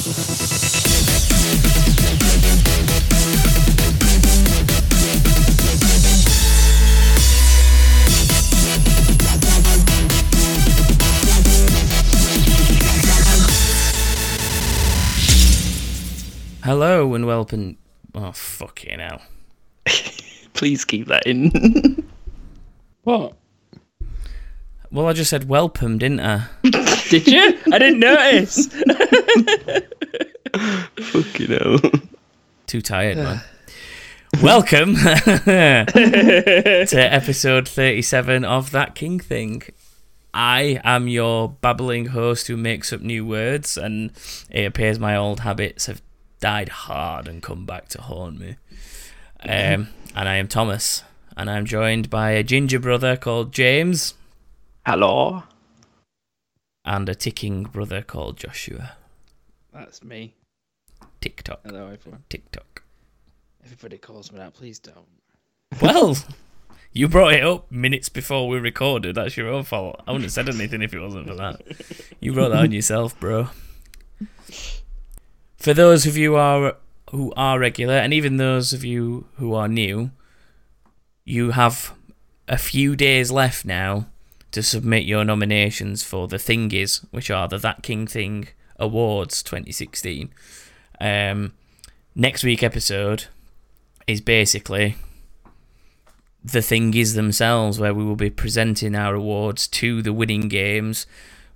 Hello and welcome. Oh fucking hell! Please keep that in. What? Well, I just said welcome, didn't I? Did you? I didn't notice. Fucking hell. Too tired, man. welcome to episode thirty-seven of that King thing. I am your babbling host who makes up new words, and it appears my old habits have died hard and come back to haunt me. Um, and I am Thomas, and I'm joined by a ginger brother called James Hello. and a ticking brother called Joshua. That's me. TikTok, Hello, everyone. TikTok. Everybody calls me that. Please don't. Well, you brought it up minutes before we recorded. That's your own fault. I wouldn't have said anything if it wasn't for that. You brought that on yourself, bro. For those of you are who are regular, and even those of you who are new, you have a few days left now to submit your nominations for the Thingies, which are the That King Thing Awards 2016. Um, next week episode is basically the thingies themselves, where we will be presenting our awards to the winning games.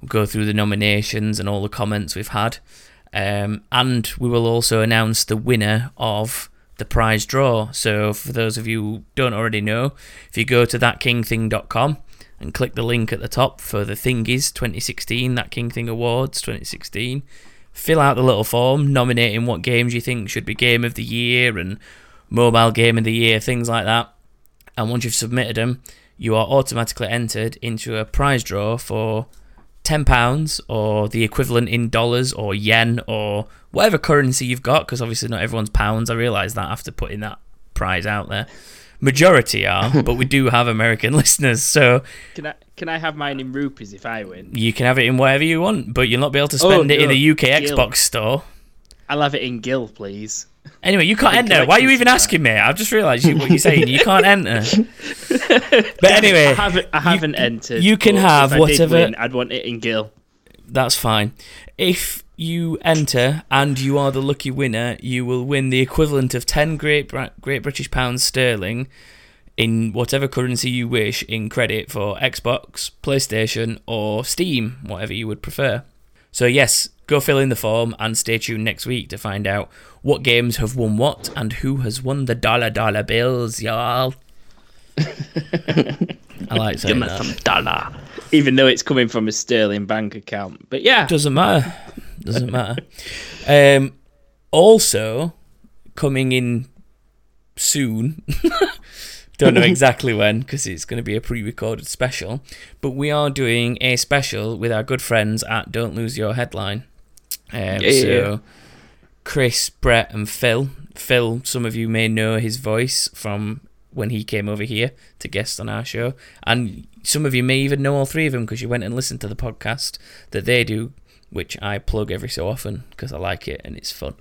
We'll go through the nominations and all the comments we've had. Um, and we will also announce the winner of the prize draw. So, for those of you who don't already know, if you go to thatkingthing.com and click the link at the top for the Thingies 2016, That King Thing Awards 2016, fill out the little form nominating what games you think should be Game of the Year and Mobile Game of the Year, things like that. And once you've submitted them, you are automatically entered into a prize draw for £10 or the equivalent in dollars or yen or whatever currency you've got, because obviously not everyone's pounds. I realise that after putting that prize out there. Majority are, but we do have American listeners, so Can I can I have mine in rupees if I win? you can have it in whatever you want, but you'll not be able to Oh, spend it in the UK Gil. Xbox store. I'll have it in gil, please. Anyway, you can't enter. Why are you even that. asking me? I've just realised you, what you're saying. You can't enter. But anyway, I haven't I haven't entered. you can have if I did whatever- win, I'd want it in gil. that's fine. If you enter and you are the lucky winner, you will win the equivalent of 10 Great, Great British Pounds sterling in whatever currency you wish in credit for Xbox, PlayStation, or Steam, whatever you would prefer. So, yes, go fill in the form and stay tuned next week to find out what games have won what and who has won the dollar dollar bills, y'all. I like saying Give that. some dollar. Even though it's coming from a sterling bank account. But yeah. Doesn't matter. Doesn't matter. Um, also, coming in soon. Don't know exactly when because it's going to be a pre-recorded special, but we are doing a special with our good friends at Don't Lose Your Headline. Um, Yeah. So, Chris, Brett, and Phil. Phil, some of you may know his voice from when he came over here to guest on our show, and some of you may even know all three of them because you went and listened to the podcast that they do, which I plug every so often because I like it and it's fun.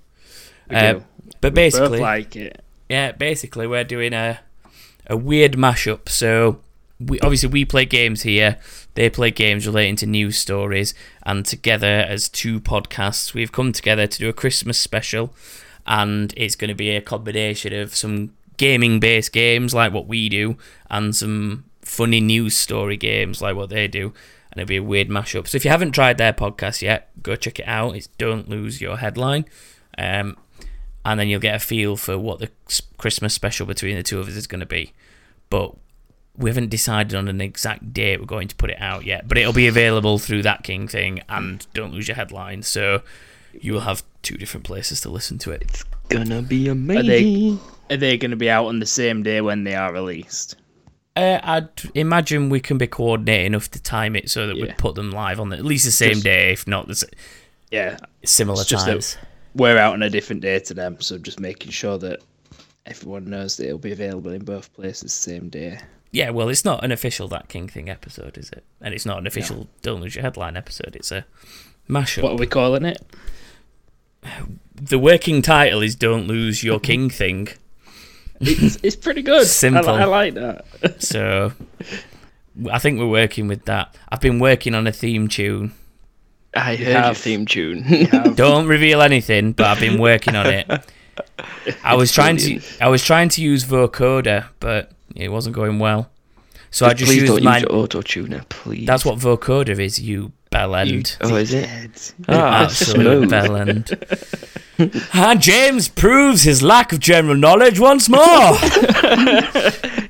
we Uh, do. but Both basically, like it. yeah, basically we're doing a a weird mashup. So we obviously we play games here. They play games relating to news stories, and together as two podcasts, we've come together to do a Christmas special, and it's going to be a combination of some gaming-based games like what we do, and some funny news story games like what they do. And it'll be a weird mashup. So if you haven't tried their podcast yet, go check it out. It's Don't Lose Your Headline. Um, and then you'll get a feel for what the Christmas special between the two of us is going to be. But we haven't decided on an exact date we're going to put it out yet. But it'll be available through that King thing and Don't Lose Your Headline. So you will have two different places to listen to it. It's gonna be amazing they- amazing. Are they going to be out on the same day when they are released? Uh, I'd imagine we can be coordinated enough to time it so that Yeah. we'd put them live on the, at least the same Just- day, if not the s- Yeah. similar It's just that- times. We're out on a different day to them, so just making sure that everyone knows that it'll be available in both places the same day. Yeah, well, it's not an official That King Thing episode, is it? And it's not an official Don't Lose Your Headline episode. It's a mashup. What are we calling it? the working title is "Don't Lose Your King" thing. It's, it's pretty good. Simple. I, I like that. So I think we're working with that. I've been working on a theme tune. I heard your theme tune. Don't reveal anything, but I've been working on it. I was trying to I was trying to use vocoder, but it wasn't going well. So I just please used don't my use auto tuner, please. That's what vocoder is, you bell end. Oh, is it? Dickhead. Ah, Absolute bell end. and James proves his lack of general knowledge once more.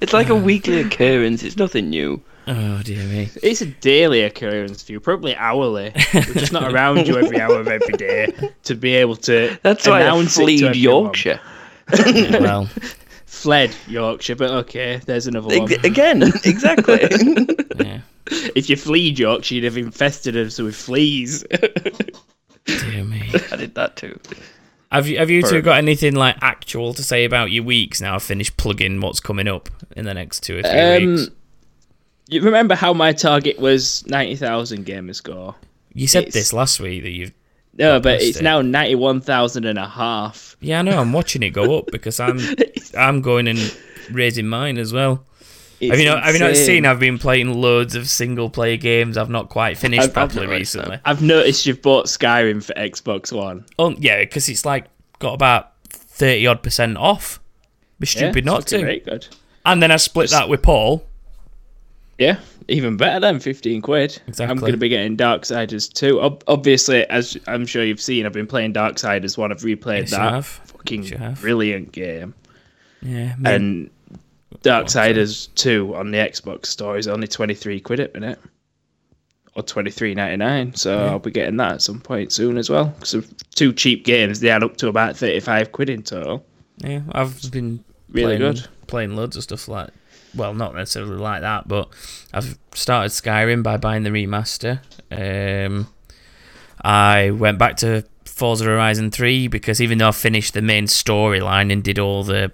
It's like a weekly occurrence. It's nothing new. oh dear me. It's a daily occurrence for you, probably hourly. We're just not around you every hour of every day to be able to That's why I announce it to fled. Yorkshire. Well, Fled Yorkshire, but okay, there's another one. Again, exactly. yeah. If you fleed Yorkshire, you'd have infested us with fleas. Dear me. I did that too. Have you have you two got anything like actual to say about your weeks now? I've finished plugging what's coming up in the next two or three um, weeks. you remember how my target was 90,000 gamer score? You said it's- this last week that you've No, but it's it. now 91,000 and a half. Yeah, I know. I'm watching it go up because I'm I'm going and raising mine as well. have you not Have you not seen? I've been playing loads of single player games. I've not quite finished I've- I've properly recently. I've noticed you've bought Skyrim for Xbox One. Oh yeah, because it's like got about thirty odd percent off. Be Yeah, stupid it's not to. And then I split Just- that with Paul. Yeah, even better than 15 quid. Exactly. I'm going to be getting Darksiders 2. Ob- obviously, as I'm sure you've seen, I've been playing Darksiders 1. I've replayed Yes, that. Fucking Yes, brilliant game. Yeah, me- And Darksiders 2 on the Xbox store is only 23 quid at minute. Or 23.99. So I'll be getting that at some point soon as well. So two cheap games, they add up to about 35 quid in total. yeah. I've been Really playing, good. Playing loads of stuff like, well, not necessarily like that, but I've started Skyrim by buying the remaster. Um, I went back to Forza Horizon 3 because even though I finished the main storyline and did all the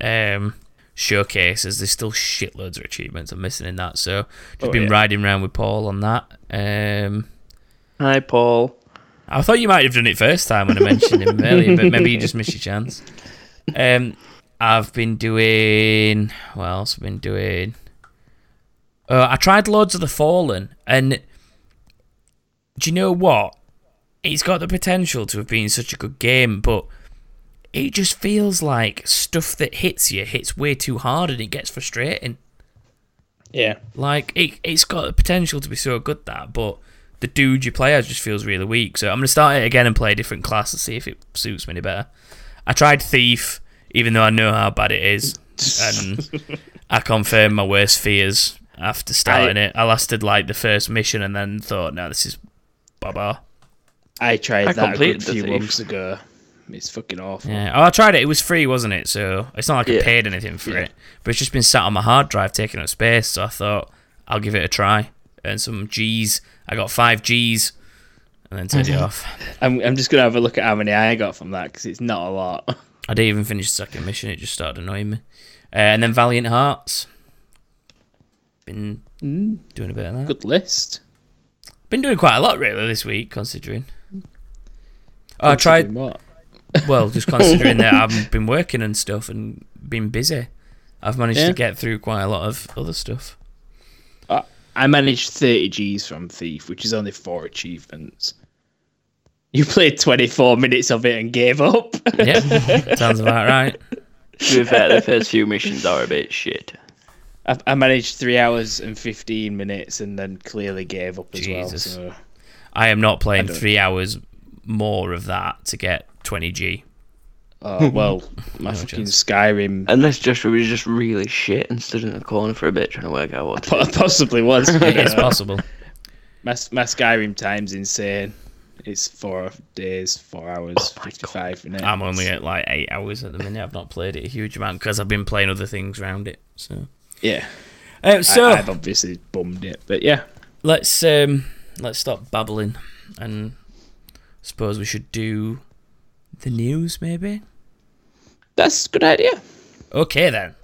um, showcases, there's still shitloads of achievements I'm missing in that. So just Oh, been yeah. riding around with Paul on that. Um, Hi, Paul. I thought you might have done it first time when I mentioned him earlier, but maybe you just missed your chance. Um, I've been doing. What else I've I been doing? Uh, I tried Lords of the Fallen, and do you know what? It's got the potential to have been such a good game, but it just feels like stuff that hits you hits way too hard, and it gets frustrating. Yeah. Like it, it's got the potential to be so good that, but the dude you play as just feels really weak. So I'm gonna start it again and play a different class and see if it suits me any better. I tried Thief, even though I know how bad it is, and I confirmed my worst fears after starting it. I lasted like the first mission and then thought, no, this is baba. I tried I that a good few Thief. months ago. It's fucking awful. Yeah. Oh, I tried it. It was free, wasn't it? So it's not like I paid anything for Yeah. it. But it's just been sat on my hard drive taking up space. So I thought I'll give it a try. And some G's. I got five G's, and then turned it off. I'm, I'm just going to have a look at how many I got from that because it's not a lot. I didn't even finish the second mission. It just started annoying me. Uh, and then Valiant Hearts. Been doing a bit of that. Good list. Been doing quite a lot really this week, considering. Oh, I tried. What? Well, just considering that I've been working and stuff and been busy, I've managed Yeah. to get through quite a lot of other stuff. I managed 30 Gs from Thief, which is only four achievements. You played 24 minutes of it and gave up. Yeah, sounds about right. To be fair, the first few missions are a bit shit. I, I managed three hours and 15 minutes and then clearly gave up as Jesus. well. So. I am not playing don't- three hours more of that to get 20G. Oh, well, my No fucking chance. Skyrim Unless Joshua was just really shit and stood in the corner for a bit trying to work out what to po- do. possibly was. you It's know. possible. My, my Skyrim time's insane. It's four days, four hours, Oh my 55 minutes. I'm only at like eight hours at the minute. I've not played it a huge amount because I've been playing other things around it. So, Yeah. uh, so I, I've obviously bummed it, but yeah. let's um let's stop babbling and suppose we should do the news maybe. That's a good idea. Okay then.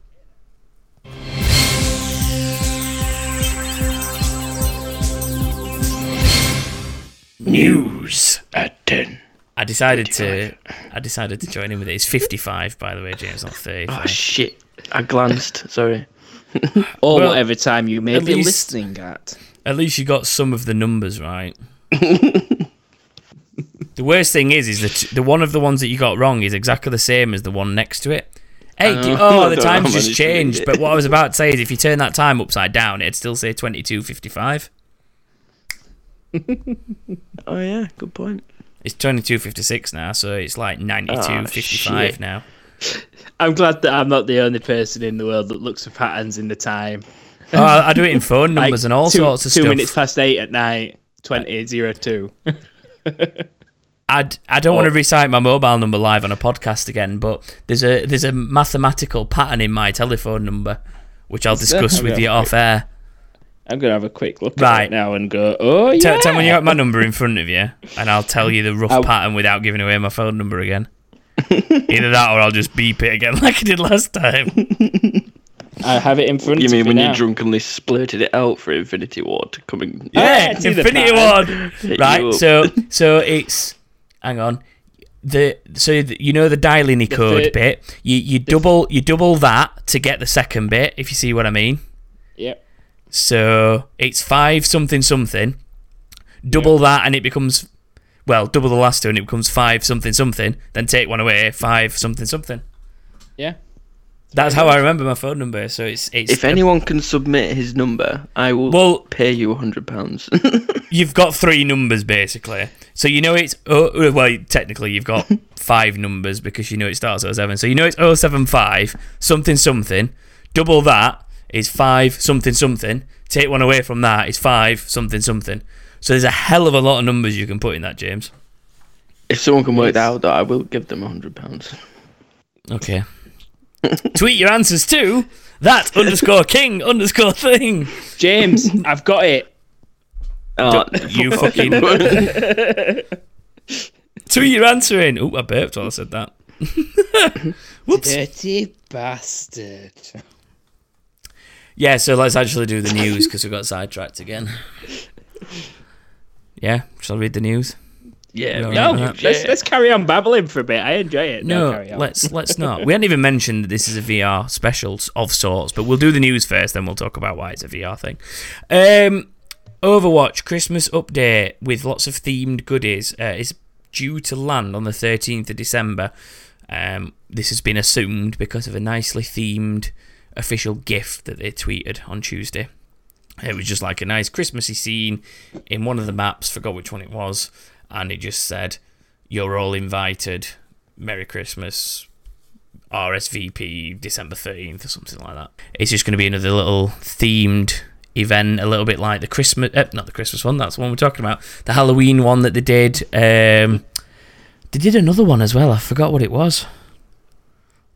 News. At 10. I decided to. I decided to join in with it. It's 55, by the way, James, not 35. Oh shit! I glanced. Sorry. Or Well, whatever time you may be least- listening at. At least you got some of the numbers right. the worst thing is, is that the one of the ones that you got wrong is exactly the same as the one next to it. Hey, Oh, oh, the time's just managed to read changed. But what I was about to say is, if you turn that time upside down, it'd still say twenty-two fifty-five. Oh yeah, good point. It's twenty-two fifty-six now, so it's like Ah, fifty-five shit. now. I'm glad that I'm not the only person in the world that looks for patterns in the time. oh, I do it in phone Like, numbers and all two, sorts of two stuff. minutes past eight at night, twenty zero two. I'd, I don't want to recite my mobile number live on a podcast again, but there's a there's a mathematical pattern in my telephone number, which I'll discuss with you off air. I'm gonna have a quick look Right. at it now and go. Oh yeah. Tell, tell me when you got my number in front of you, and I'll tell you the rough I'll- pattern without giving away my phone number again. Either that, or I'll just beep it again like I did last time. I have it in front You of mean me when now. you drunkenly splurted it out for Infinity Ward coming? Yeah, I see Infinity. Ward. Right, so so it's hang on. The so the, you know the dialing code fir- bit. You you double you double that to get the second bit. If you see what I mean. Yep. So it's five something something. Double that and it becomes well double the last two and it becomes five something something. Then take one away five something something. Yeah. That's how I remember my phone number. So it's it's If anyone can submit his number, I will well pay you a hundred pounds. you've got three numbers basically. So you know it's oh, oh well technically you've got five numbers because you know it starts at seven. So you know it's 075 something something. Double that is five something something. Take one away from that is five something something. So there's a hell of a lot of numbers you can put in that, James. if someone can work Yes. that out, though, I will give them a hundred pounds. Okay. Tweet your answers to that underscore king underscore thing. James, I've got it. Oh, You fucking tweet your answer in. Oh, I burped while I said that. Whoops. Dirty bastard. Yeah, so let's actually do the news because we got sidetracked again. Yeah, shall I read the news? yeah. No, let's, let's carry on babbling for a bit. I enjoy it. No, No, let's let's not. We hadn't even mentioned that this is a VR special of sorts, but we'll do the news first, then we'll talk about why it's a VR thing. Um, Overwatch Christmas update with lots of themed goodies uh, is due to land on the 13th of December. Um, this has been assumed because of a nicely themed official gift that they tweeted on Tuesday. It was just like a nice Christmassy scene in one of the maps, forgot which one it was, and it just said, You're all invited. Merry Christmas. RSVP December 13th or something like that. It's just going to be another little themed event, a little bit like the Christmas, uh, not the Christmas one, that's the one we're talking about. The Halloween one that they did. Um, they did another one as well. I forgot what it was.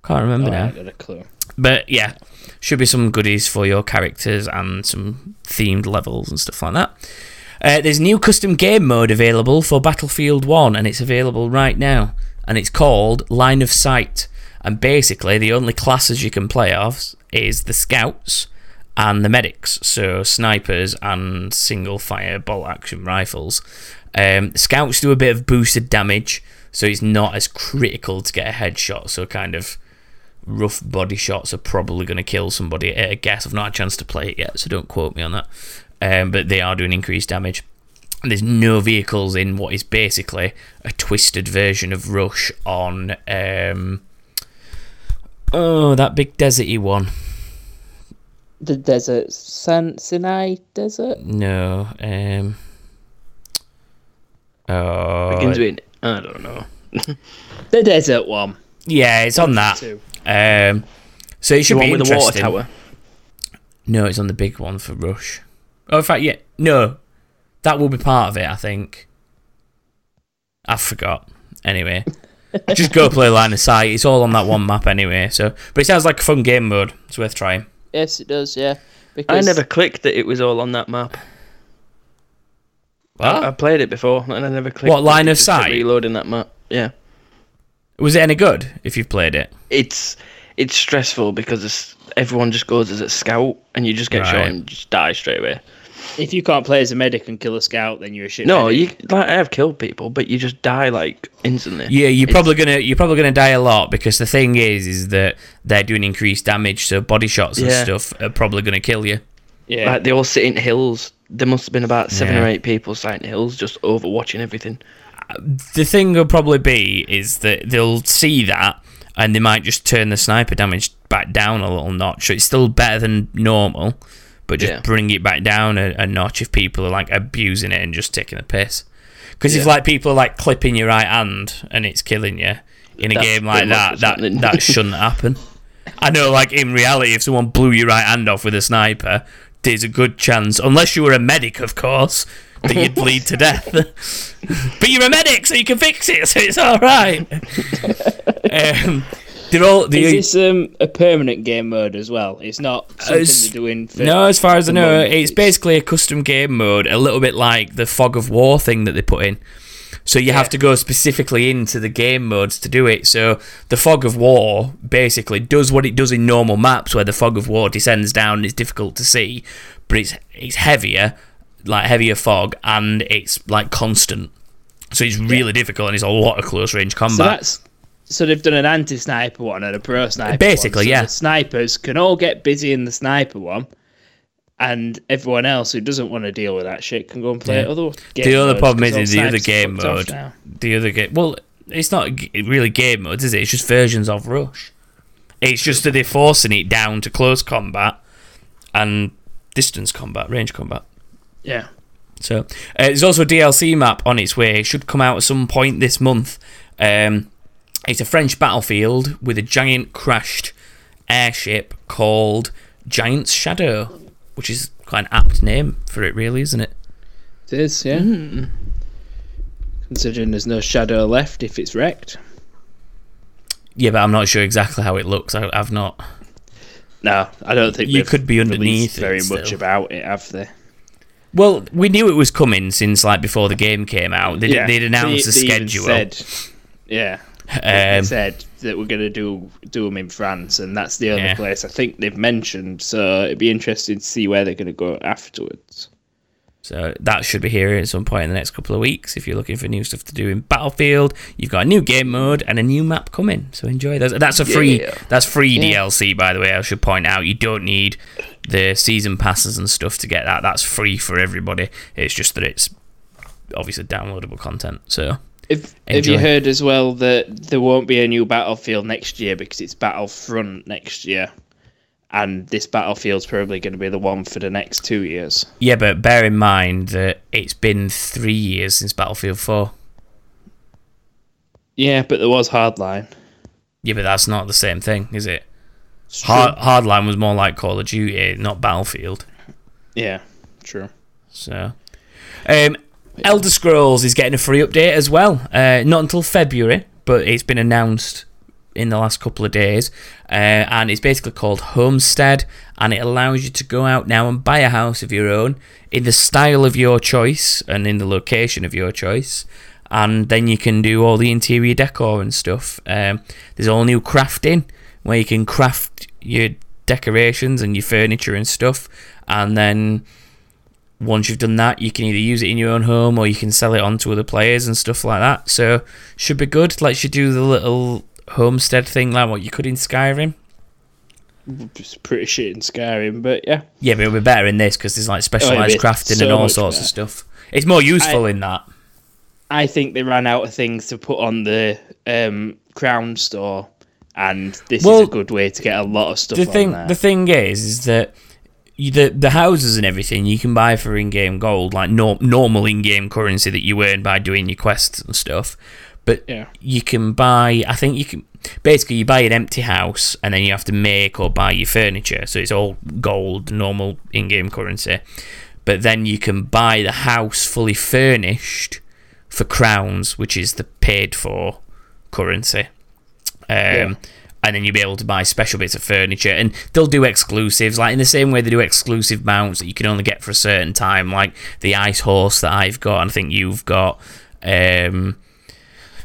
Can't remember Oh, now. I got a clue. But yeah, should be some goodies for your characters and some themed levels and stuff like that. Uh, there's new custom game mode available for Battlefield 1, and it's available right now. And it's called Line of Sight. And basically, the only classes you can play of is the scouts and the medics, so snipers and single fire bolt action rifles. Um, scouts do a bit of boosted damage, so it's not as critical to get a headshot. So kind of rough body shots are probably going to kill somebody at a guess. I've not had a chance to play it yet, so don't quote me on that. Um, but they are doing increased damage. And there's no vehicles in what is basically a twisted version of Rush on um, oh that big deserty one. The desert, San Sinai Desert. No, um, oh Begins with I don't know. The desert one. yeah, it's on that. Two. Um, so it The should one be with the water interesting. tower. No, it's on the big one for Rush. Oh, in fact, yeah, no, that will be part of it. I think. I forgot. Anyway, just go play Line of Sight. It's all on that one map anyway. So, but it sounds like a fun game mode. It's worth trying. Yes, it does. Yeah. Because... I never clicked that it was all on that map. I, I played it before and I never clicked. What, line of sight? Reloading that map. Yeah. Was it any good if you've played it? It's it's stressful because it's, everyone just goes as a scout and you just get shot and just die straight away. If you can't play as a medic and kill a scout, then you're a shit. No, medic. you like I have killed people, but you just die like instantly. Yeah, you're It's- probably gonna you're probably gonna die a lot because the thing is is that they're doing increased damage, so body shots and Yeah. stuff are probably gonna kill you. Yeah. Like they all sit in hills. There must have been about seven Yeah. or eight people sitting in hills, just overwatching everything. The thing will probably be is that they'll see that and they might just turn the sniper damage back down a little notch. So it's still better than normal, but just Yeah. bring it back down a, a notch if people are like abusing it and just taking a piss. Because if like people are like clipping your right hand and it's killing you in a That's game like that, that that shouldn't happen. I know, like in reality, if someone blew your right hand off with a sniper, there's a good chance, unless you were a medic, of course, that you'd bleed to death. but you're a medic, so you can fix it, so it's all right. um, they're all. Is this um, a permanent game mode as well? It's not something It's- they're doing. For, no, as far as I know, months. it's basically a custom game mode, a little bit like the Fog of War thing that they put in. So you have to go specifically into the game modes to do it. So the Fog of War basically does what it does in normal maps, where the Fog of War descends down and it's difficult to see, but it's it's heavier, like heavier fog, and it's like constant. So it's really difficult and it's a lot of close range combat. So that's so they've done an anti-sniper one and a pro sniper. Basically, one. So yeah. The snipers can all get busy in the sniper one, and everyone else who doesn't want to deal with that shit can go and play Yeah. other. Game the other problem is, is the other game mode. The other game. Well, it's not really game modes, is it? It's just versions of Rush. It's just that they're forcing it down to close combat and distance combat, range combat. Yeah. So uh, there's also a DLC map on its way. It should come out at some point this month. Um, it's a French battlefield with a giant crashed airship called Giant's Shadow, which is quite an apt name for it, really, isn't it? It is, yeah. Hmm. Considering there's no shadow left if it's wrecked. Yeah, but I'm not sure exactly how it looks. I, I've not. No, I don't think You could be released underneath it very much still. about it, have they? Well, we knew it was coming since like before the game came out. They, Yeah, They'd announced they- the they schedule. Said, yeah, they Um, said that we're going to do do them in France, and that's the only Yeah. place I think they've mentioned. So it'd be interesting to see where they're going to go afterwards. So that should be here at some point in the next couple of weeks. If you're looking for new stuff to do in Battlefield, you've got a new game mode and a new map coming. So enjoy those. That's a free. Yeah. That's free Yeah. DLC, by the way. I should point out. You don't need the season passes and stuff to get that. That's free for everybody. It's just that it's obviously downloadable content. So If have you heard as well that there won't be a new Battlefield next year because it's Battlefront next year, and this Battlefield's probably going to be the one for the next two years. yeah, but bear in mind that it's been three years since Battlefield Four. Yeah, but there was Hardline. Yeah, but that's not the same thing, is it? Hard. Hardline was more like Call of Duty, not Battlefield. Yeah, true. So, um, Elder Scrolls is getting a free update as well. Uh, not until February, but it's been announced in the last couple of days, uh, and it's basically called Homestead, and it allows you to go out now and buy a house of your own in the style of your choice and in the location of your choice. And then you can do all the interior decor and stuff. Um, there's all new crafting where you can craft your decorations and your furniture and stuff, and then once you've done that, you can either use it in your own home or you can sell it on to other players and stuff like that. So should be good. Lets you do the little homestead thing like what you could in Skyrim. Just pretty shit in Skyrim, but yeah. Yeah, but it'll be better in this because there's like specialized be crafting so and all sorts of stuff. It's more useful in that. I think they ran out of things to put on the um, Crown store, and this Well, is a good way to get a lot of stuff The thing, the thing is, is that the the houses and everything you can buy for in-game gold, like nor- normal in-game currency that you earn by doing your quests and stuff. But Yeah. you can buy. I think you can basically you buy an empty house and then you have to make or buy your furniture. So it's all gold, normal in-game currency. But then you can buy the house fully furnished for crowns, which is the paid for currency. Um, Yeah. And then you'll be able to buy special bits of furniture, and they'll do exclusives, like in the same way they do exclusive mounts that you can only get for a certain time, like the ice horse that I've got, and I think you've got. Um,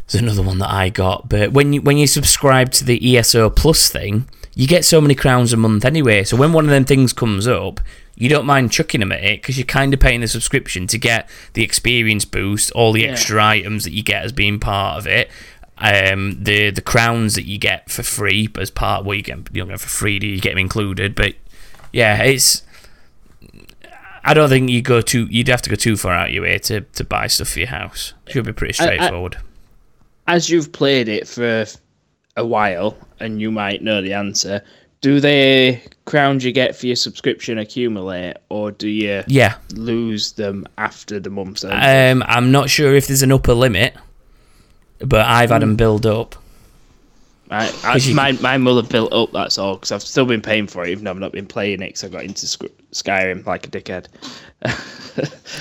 there's another one that I got, but when you when you subscribe to the ESO Plus thing, you get so many crowns a month anyway. So when one of them things comes up, you don't mind chucking them at it because you're kind of paying the subscription to get the experience boost, all the Yeah. extra items that you get as being part of it, um, the the crowns that you get for free as part. Well, you get you don't get for free, do you? Get them included, but yeah, it's. I don't think you go too. You'd have to go too far out your way to, to buy stuff for your house. Should be pretty I- I- straightforward. As you've played it for a while, and you might know the answer, do the crowns you get for your subscription accumulate, or do you yeah, lose them after the month's end? um, I'm not sure if there's an upper limit, but I've had them build up. I, I, 'Cause you- mine, mine will have built up, that's all, because I've still been paying for it, even though I've not been playing it, because I got into Sc- Skyrim like a dickhead.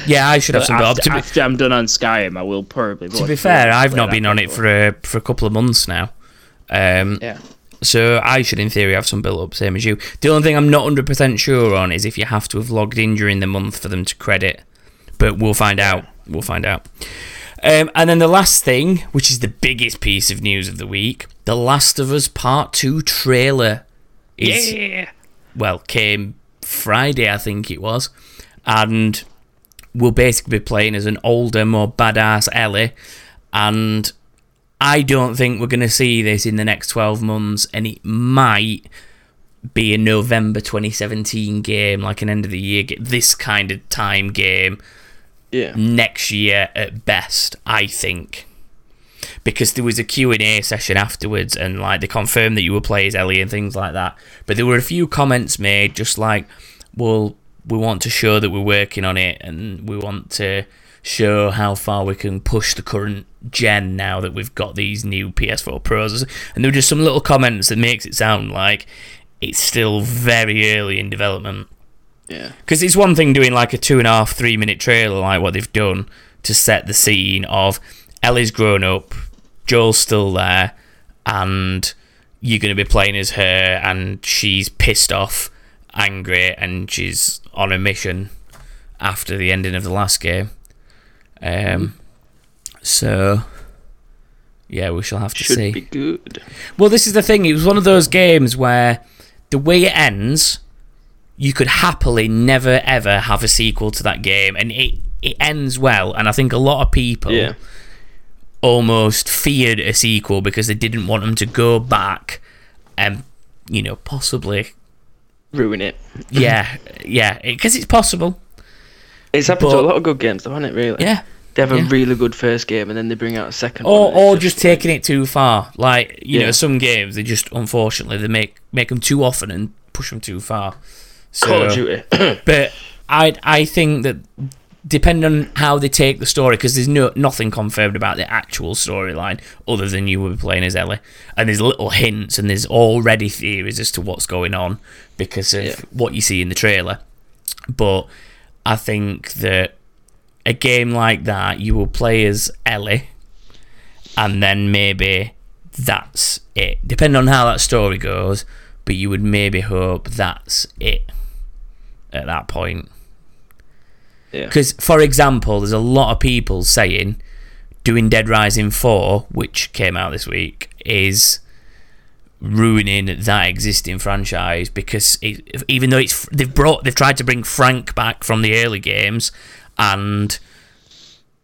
Yeah, I should have some build up. after, be, after I'm done on Skyrim, I will probably. to be fair, I've not been on it for a, for a couple of months now. Um, Yeah. So I should, in theory, have some built up, same as you. The only thing I'm not 100% sure on is if you have to have logged in during the month for them to credit. But we'll find out. We'll find out. Um, and then the last thing, which is the biggest piece of news of the week, The Last of Us Part 2 trailer is, Yeah. well, came Friday, I think it was. And we'll basically be playing as an older, more badass Ellie. And I don't think we're going to see this in the next 12 months, and it might be a November 2017 game, like an end of the year, this kind of time game Yeah. next year at best, I think. Because there was a Q&A session afterwards and like they confirmed that you were playing as Ellie and things like that. But there were a few comments made just like, well, we want to show that we're working on it and we want to show how far we can push the current gen now that we've got these new PS4 Pros. And there were just some little comments that makes it sound like it's still very early in development. Yeah. Because it's one thing doing like a two and a half, three minute trailer like what they've done to set the scene of Ellie's grown up, Joel's still there, and you're going to be playing as her, and she's pissed off, angry, and she's on a mission after the ending of the last game. Um, so, yeah, we shall have to Should see. be good. Well, this is the thing. It was one of those games where the way it ends, you could happily never ever have a sequel to that game, and it it ends well. And I think a lot of people Yeah. almost feared a sequel because they didn't want them to go back and you know possibly Ruin it. yeah yeah because it's possible It's happened to a lot of good games, though, hasn't it? Really. yeah They have a yeah. really good first game, and then they bring out a second. or one, or it's just taking it too far. Like you know, some games they just unfortunately they make make them too often and push them too far. So, Call of Duty. but I I think that depending on how they take the story, because there's no nothing confirmed about the actual storyline other than you were playing as Ellie, and there's little hints and there's already theories as to what's going on because of Yeah. what you see in the trailer. But I think that a game like that, you will play as Ellie, and then maybe that's it. Depending on how that story goes, but you would maybe hope that's it at that point. Yeah. Because, for example, there's a lot of people saying doing Dead Rising 4, which came out this week, is ruining that existing franchise because it, even though it's they've brought they've tried to bring Frank back from the early games and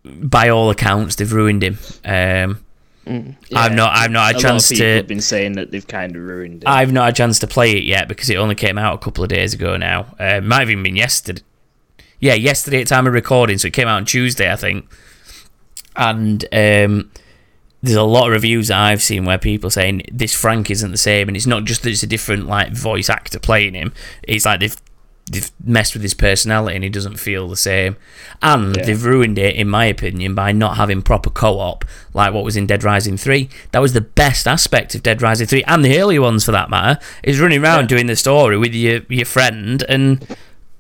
by all accounts they've ruined him um, I've not I've not had a a chance lot of people to have been saying that they've kind of ruined it. I've not had a chance to play it yet because it only came out a couple of days ago now. Uh, might have even been yesterday. Yeah, yesterday at time of recording, so it came out on Tuesday, I think. And um, there's a lot of reviews that I've seen where people saying this Frank isn't the same, and it's not just that it's a different like voice actor playing him. It's like they've they've messed with his personality and he doesn't feel the same. And Yeah. they've ruined it, in my opinion, by not having proper co-op like what was in Dead Rising 3. That was the best aspect of Dead Rising 3, and the earlier ones for that matter, is running around doing the story with your, your friend and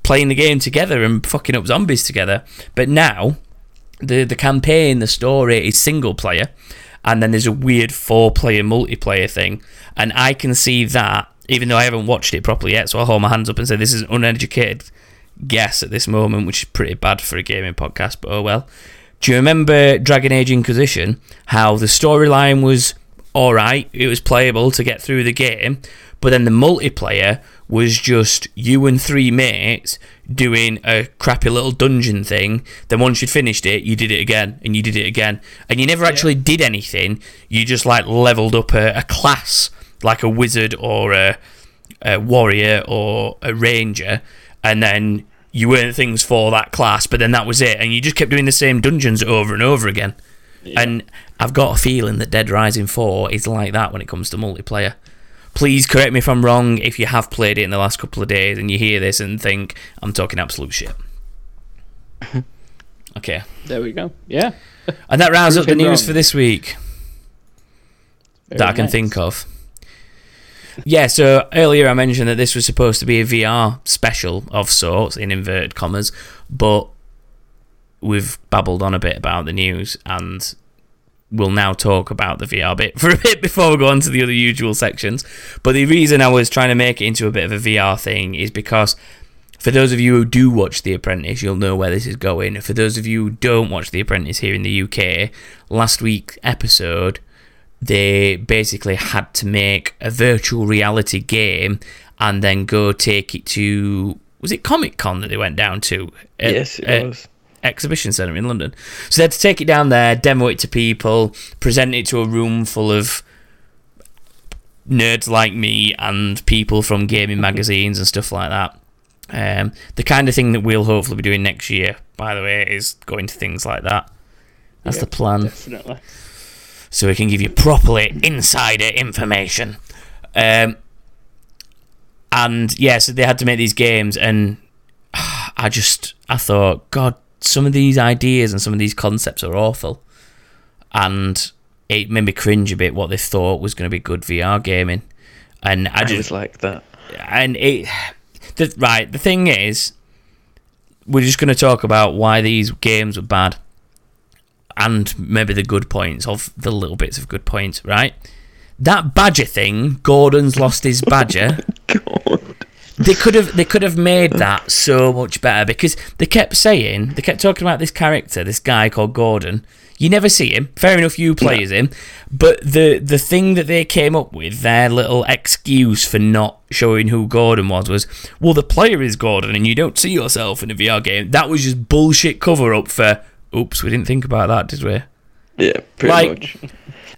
playing the game together and fucking up zombies together. But now, the, the campaign, the story is single player, and then there's a weird four player multiplayer thing. And I can see that, even though I haven't watched it properly yet, so I'll hold my hands up and say this is an uneducated guess at this moment, which is pretty bad for a gaming podcast, but oh well. Do you remember Dragon Age Inquisition? How the storyline was alright, it was playable to get through the game, but then the multiplayer was just you and three mates doing a crappy little dungeon thing. Then once you'd finished it, you did it again and you did it again, and you never actually did anything. You just like leveled up a, a class, like a wizard or a, a warrior or a ranger, and then you earned things for that class. But then that was it, and you just kept doing the same dungeons over and over again. And I've got a feeling that Dead Rising 4 is like that when it comes to multiplayer. Please correct me if I'm wrong if you have played it in the last couple of days and you hear this and think I'm talking absolute shit. Okay. There we go. Yeah. And that rounds up the news wrong. for this week that I can nice. think of. Yeah, so earlier I mentioned that this was supposed to be a VR special of sorts, in inverted commas, but we've babbled on a bit about the news and we'll now talk about the VR bit for a bit before we go on to the other usual sections. But the reason I was trying to make it into a bit of a VR thing is because for those of you who do watch The Apprentice, you'll know where this is going. For those of you who don't watch The Apprentice here in the UK, last week's episode, they basically had to make a virtual reality game and then go take it to. Was it Comic Con that they went down to? At- yes, it was. Exhibition Centre in London. So they had to take it down there, demo it to people, present it to a room full of nerds like me and people from gaming magazines and stuff like that. Um, the kind of thing that we'll hopefully be doing next year, by the way, is going to things like that. That's the plan Definitely. So we can give you properly insider information. Um, and yeah, so they had to make these games, and I just I thought, God, some of these ideas and some of these concepts are awful, and it made me cringe a bit what they thought was going to be good VR gaming, and I I just was like that. and it the, right the thing is we're just going to talk about why these games were bad and maybe the good points of the little bits of good points right? That badger thing gordon's lost his badger. God. they could have they could have made that so much better because they kept saying they kept talking about this character this guy called gordon. You never see him. Fair enough you play as him. But the the thing that they came up with their little excuse for not showing who gordon was was well the player is gordon and you don't see yourself in a vr game. That was just bullshit cover up for oops we didn't think about that did we Yeah, pretty Like, much.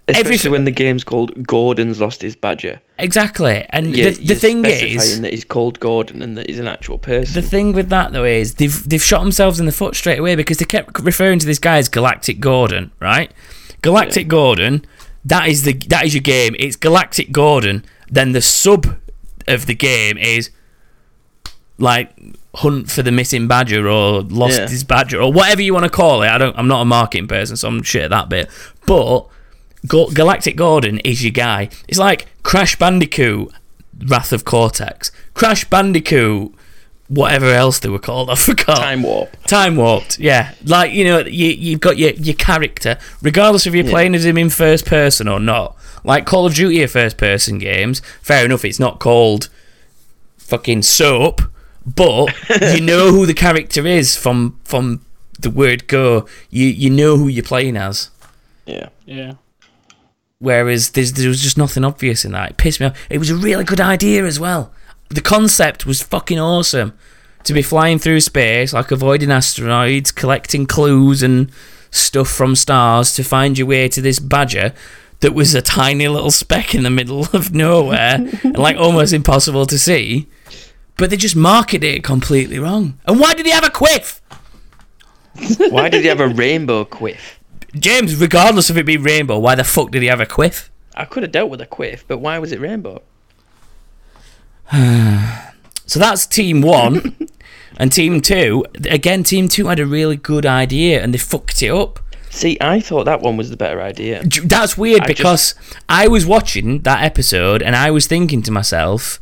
Especially everything- when the game's called Gordon's Lost His Badger. exactly and Yeah, the, the thing is that he's called Gordon and that he's an actual person. The thing with that though is they've they've shot themselves in the foot straight away because they kept referring to this guy as Galactic Gordon, right? Galactic Gordon, that is the that is your game. It's Galactic Gordon. Then the sub of the game is like hunt for the missing badger or lost Yeah. his badger or whatever you want to call it. I don't. I'm not a marketing person, so I'm shit at that bit. But Go- Galactic Gordon is your guy. It's like Crash Bandicoot, Wrath of Cortex, Crash Bandicoot, whatever else they were called. I forgot. Time warp. Time warped, yeah. Like you know, you you've got your your character, regardless if you're Yeah. playing as him in first person or not. Like Call of Duty are first person games. Fair enough, it's not called fucking soap, but you know who the character is from from the word go. You you know who you're playing as. Yeah. Yeah. Whereas there's, there was just nothing obvious in that. It pissed me off. It was a really good idea as well. The concept was fucking awesome. To be flying through space, like avoiding asteroids, collecting clues and stuff from stars to find your way to this badger that was a tiny little speck in the middle of nowhere and like almost impossible to see. But they just marketed it completely wrong. And why did he have a quiff? Why did he have a rainbow quiff? James, regardless of it being rainbow, why the fuck did he have a quiff? I could have dealt with a quiff, but why was it rainbow? So that's team one. and team two, again, team two had a really good idea and they fucked it up. See, I thought that one was the better idea. That's weird I because I was watching that episode and I was thinking to myself,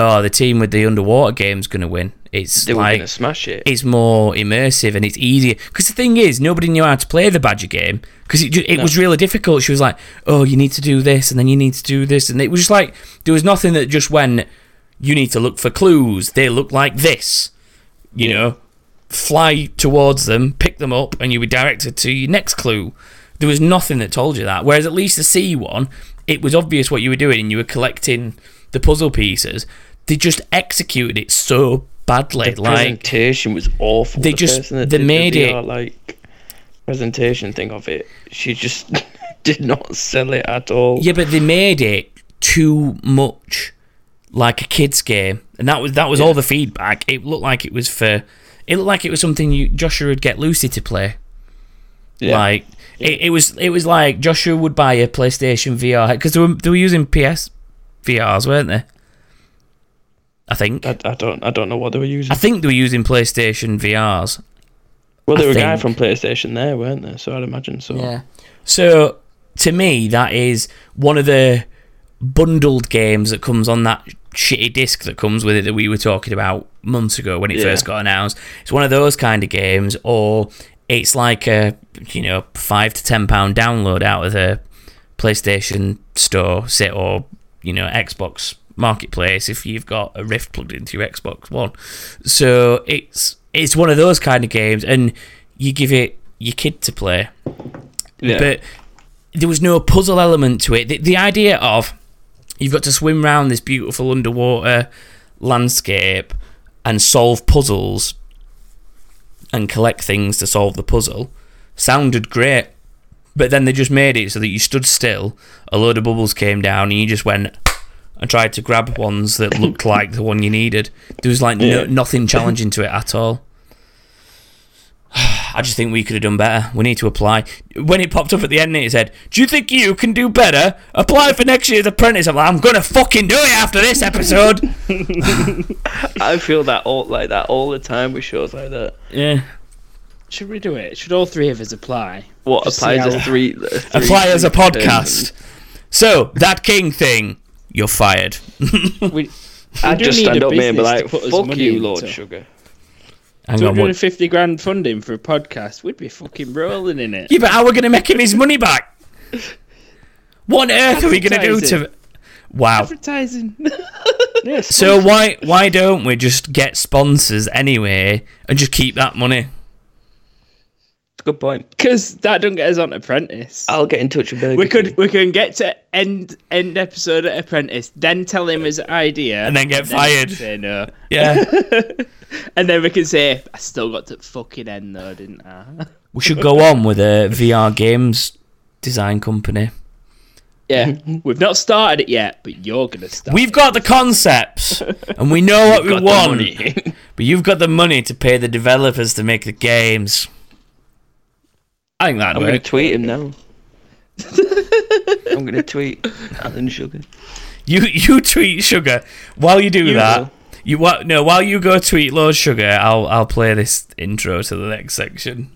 oh, the team with the underwater game's going to win. It's They like. going to smash it. It's more immersive and it's easier. Because the thing is, nobody knew how to play the Badger game because it, it No. was really difficult. She was like, "Oh, you need to do this, and then you need to do this," and it was just like there was nothing that just went. You need to look for clues. They look like this. You Yeah. know, fly towards them, pick them up, and you were directed to your next clue. There was nothing that told you that. Whereas at least the sea one, it was obvious what you were doing, and you were collecting the puzzle pieces. They just executed it so badly. The like presentation was awful. They The just- they did the made it- like presentation thing of it. She just did not sell it at all. Yeah, but they made it too much like a kids game, and that was that was all the feedback. It looked like it was for. It looked like it was something you Joshua would get Lucy to play. Yeah. Like it, it was. It was like Joshua would buy a PlayStation VR because they were they were using PS VRs, weren't they? I think. I, I don't I don't know what they were using. I think they were using PlayStation VRs. well, there I were a guy from PlayStation there, weren't there? So I'd imagine so. Yeah. So to me, that is one of the bundled games that comes on that shitty disc that comes with it that we were talking about months ago when it Yeah. first got announced. It's one of those kind of games, or it's like a you know five to ten pound download out of the PlayStation Store, sit or you know Xbox Marketplace if you've got a Rift plugged into your Xbox One. So it's it's one of those kind of games, and you give it your kid to play Yeah. but there was no puzzle element to it. The, the idea of you've got to swim around this beautiful underwater landscape and solve puzzles and collect things to solve the puzzle sounded great. But then they just made it so that you stood still, a load of bubbles came down, and you just went and tried to grab ones that looked like the one you needed. There was like no, Yeah. nothing challenging to it at all. I just think we could have done better. We need to apply. When it popped up at the end, it said, "Do you think you can do better? Apply for next year's apprentice." I'm like, "I'm gonna fucking do it after this episode." I feel that all like that all the time with shows like that. yeah. Should we do it? Should all three of us apply? What Just applies see as how- three, three Apply as a three podcast. So that king thing, you're fired. We, I'd do just need stand a up there and be like, "Fuck you, Lord into. Sugar." Hang on, what? 250 grand funding for a podcast, we'd be fucking rolling in it. Yeah, but how are we gonna make him his money back? What on earth are we gonna do to? Wow. Advertising. Yes. So why why don't we just get sponsors anyway and just keep that money? Good point. Because that don't get us on Apprentice. I'll get in touch with Burger we could King. we can get to end end episode at Apprentice, then tell him his idea, And then get he can fired. Say no, Yeah. and then we can say I still got to fucking end though, didn't I? we should go on with a VR games design company. Yeah, we've not started it yet, but you're gonna start. We've got the concepts and we know what we want. But you've got the money to pay the developers to make the games. I think that'd I'm gonna tweet him now. I'm gonna tweet Alan Sugar. You you tweet sugar while you do You that. will. You what? No, while you go tweet Lord Sugar, I'll I'll play this intro to the next section.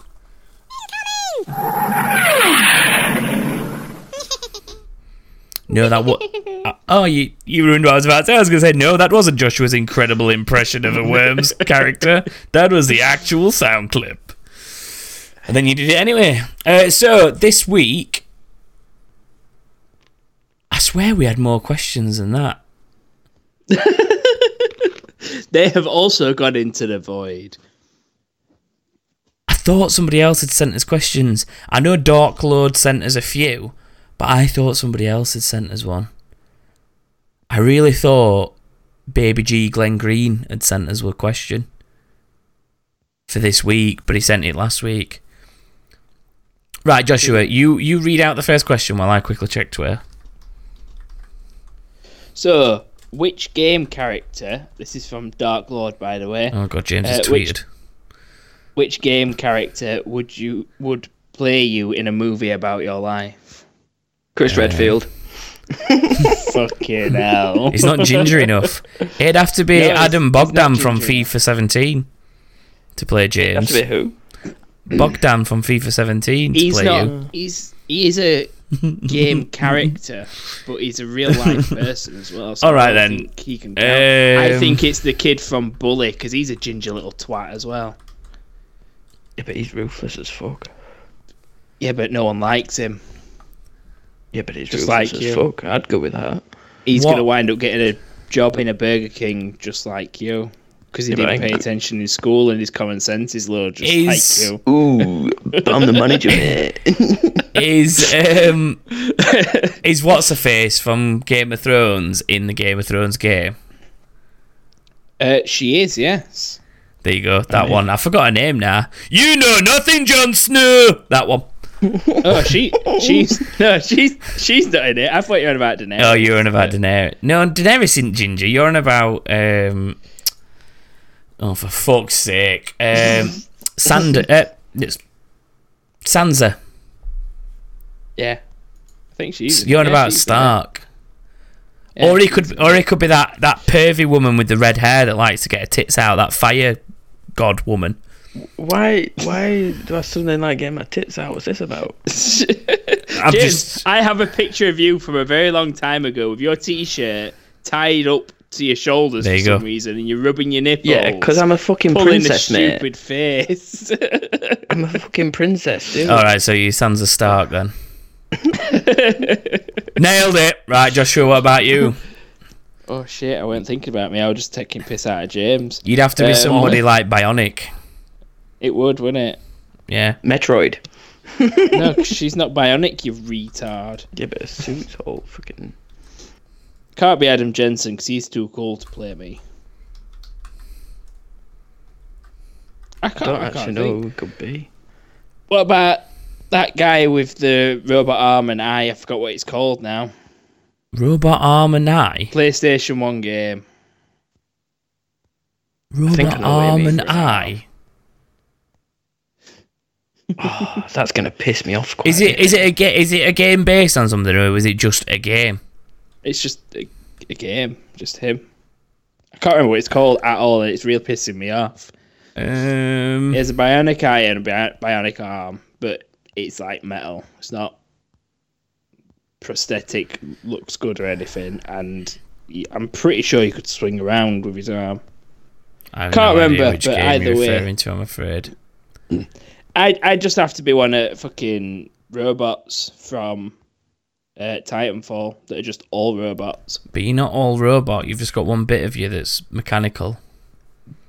No, that what? Uh, oh, you you ruined what I was about to say. I was going to say no. That wasn't Joshua's incredible impression of a worm's character. That was the actual sound clip. And then you did it anyway. Uh, so this week, I swear we had more questions than that. They have also gone into the void. I thought somebody else had sent us questions. I know Dark Lord sent us a few, but I thought somebody else had sent us one. I really thought Baby G Glenn Green had sent us a question for this week, but he sent it last week. Right, Joshua, you, you read out the first question while I quickly check Twitter. So, which game character? This is from Dark Lord, by the way. Oh god, James has Uh, which- tweeted. Which game character would you would play you in a movie about your life? Chris Redfield. Fucking hell! He's not ginger enough. It'd have to be No, Adam Bogdan from ginger enough. FIFA 17 to play James. That's a bit who? Bogdan from FIFA 17 to He's play not. you. He's he is a game character, but he's a real life person as well. So All right I then. think he can. Count. I Um, think it's the kid from Bully because he's a ginger little twat as well. Yeah, but he's ruthless as fuck. Yeah, but no one likes him. Yeah, but he's Just ruthless like as you. fuck. I'd go with that. He's What- gonna wind up getting a job in a Burger King just like you. Because he Yeah, didn't I- pay attention in school and his common sense is low, just Is- like. Ooh, but I'm the manager, mate. Is um is what's her face from Game of Thrones in the Game of Thrones game? Uh, she is, yes. There you go. That one. I forgot her name now. You know nothing, Jon Snow. That one. Oh, she, she's no, she's she's not in it. I thought you were on about Daenerys. Oh, you're on about Daenerys. No, Daenerys isn't ginger. You're on about. um Oh, for fuck's sake. Um Sand. uh, it's Sansa. Yeah, I think she's. You're on yeah, about Stark. Yeah, or he could, or he could be that that pervy woman with the red hair that likes to get her tits out. That fire god woman. Why? Why do I suddenly like getting my tits out? What's this about? I'm James, just. I have a picture of you from a very long time ago with your t-shirt tied up to your shoulders There for you some go. reason, and you're rubbing your nipples. Yeah, because I'm a fucking pulling princess, a mate. stupid face. I'm a fucking princess, dude. All right, so you Sansa Stark then. Nailed it. Right, Joshua. What about you? oh shit! I wasn't thinking about me. I was just taking piss out of James. You'd have to be Um, somebody like Bionic. It would, wouldn't it? Yeah. Metroid. No, 'cause she's not bionic. You retard. Yeah, but a suit's all fucking. Can't be Adam Jensen because he's too cool to play me. I I can't, don't I actually can't know think. who it could be. What about that guy with the robot arm and eye? I forgot what it's called now. Robot arm and eye. PlayStation One game. Robot think I know what arm and eye. Oh, that's gonna piss me off. Quite Is a it bit. is it a ga- is it a game based on something or is it just a game? It's just a, a game, just him. I can't remember what it's called at all. and It's real pissing me off. Um, He has a bionic eye and a bionic arm, but it's like metal. It's not prosthetic, looks good or anything. And I'm pretty sure he could swing around with his arm. I can't no remember, which but game either you're way. referring to. I'm afraid. I I just have to be one of fucking robots from uh, Titanfall that are just all robots. But you're not all robot. You've just got one bit of you that's mechanical.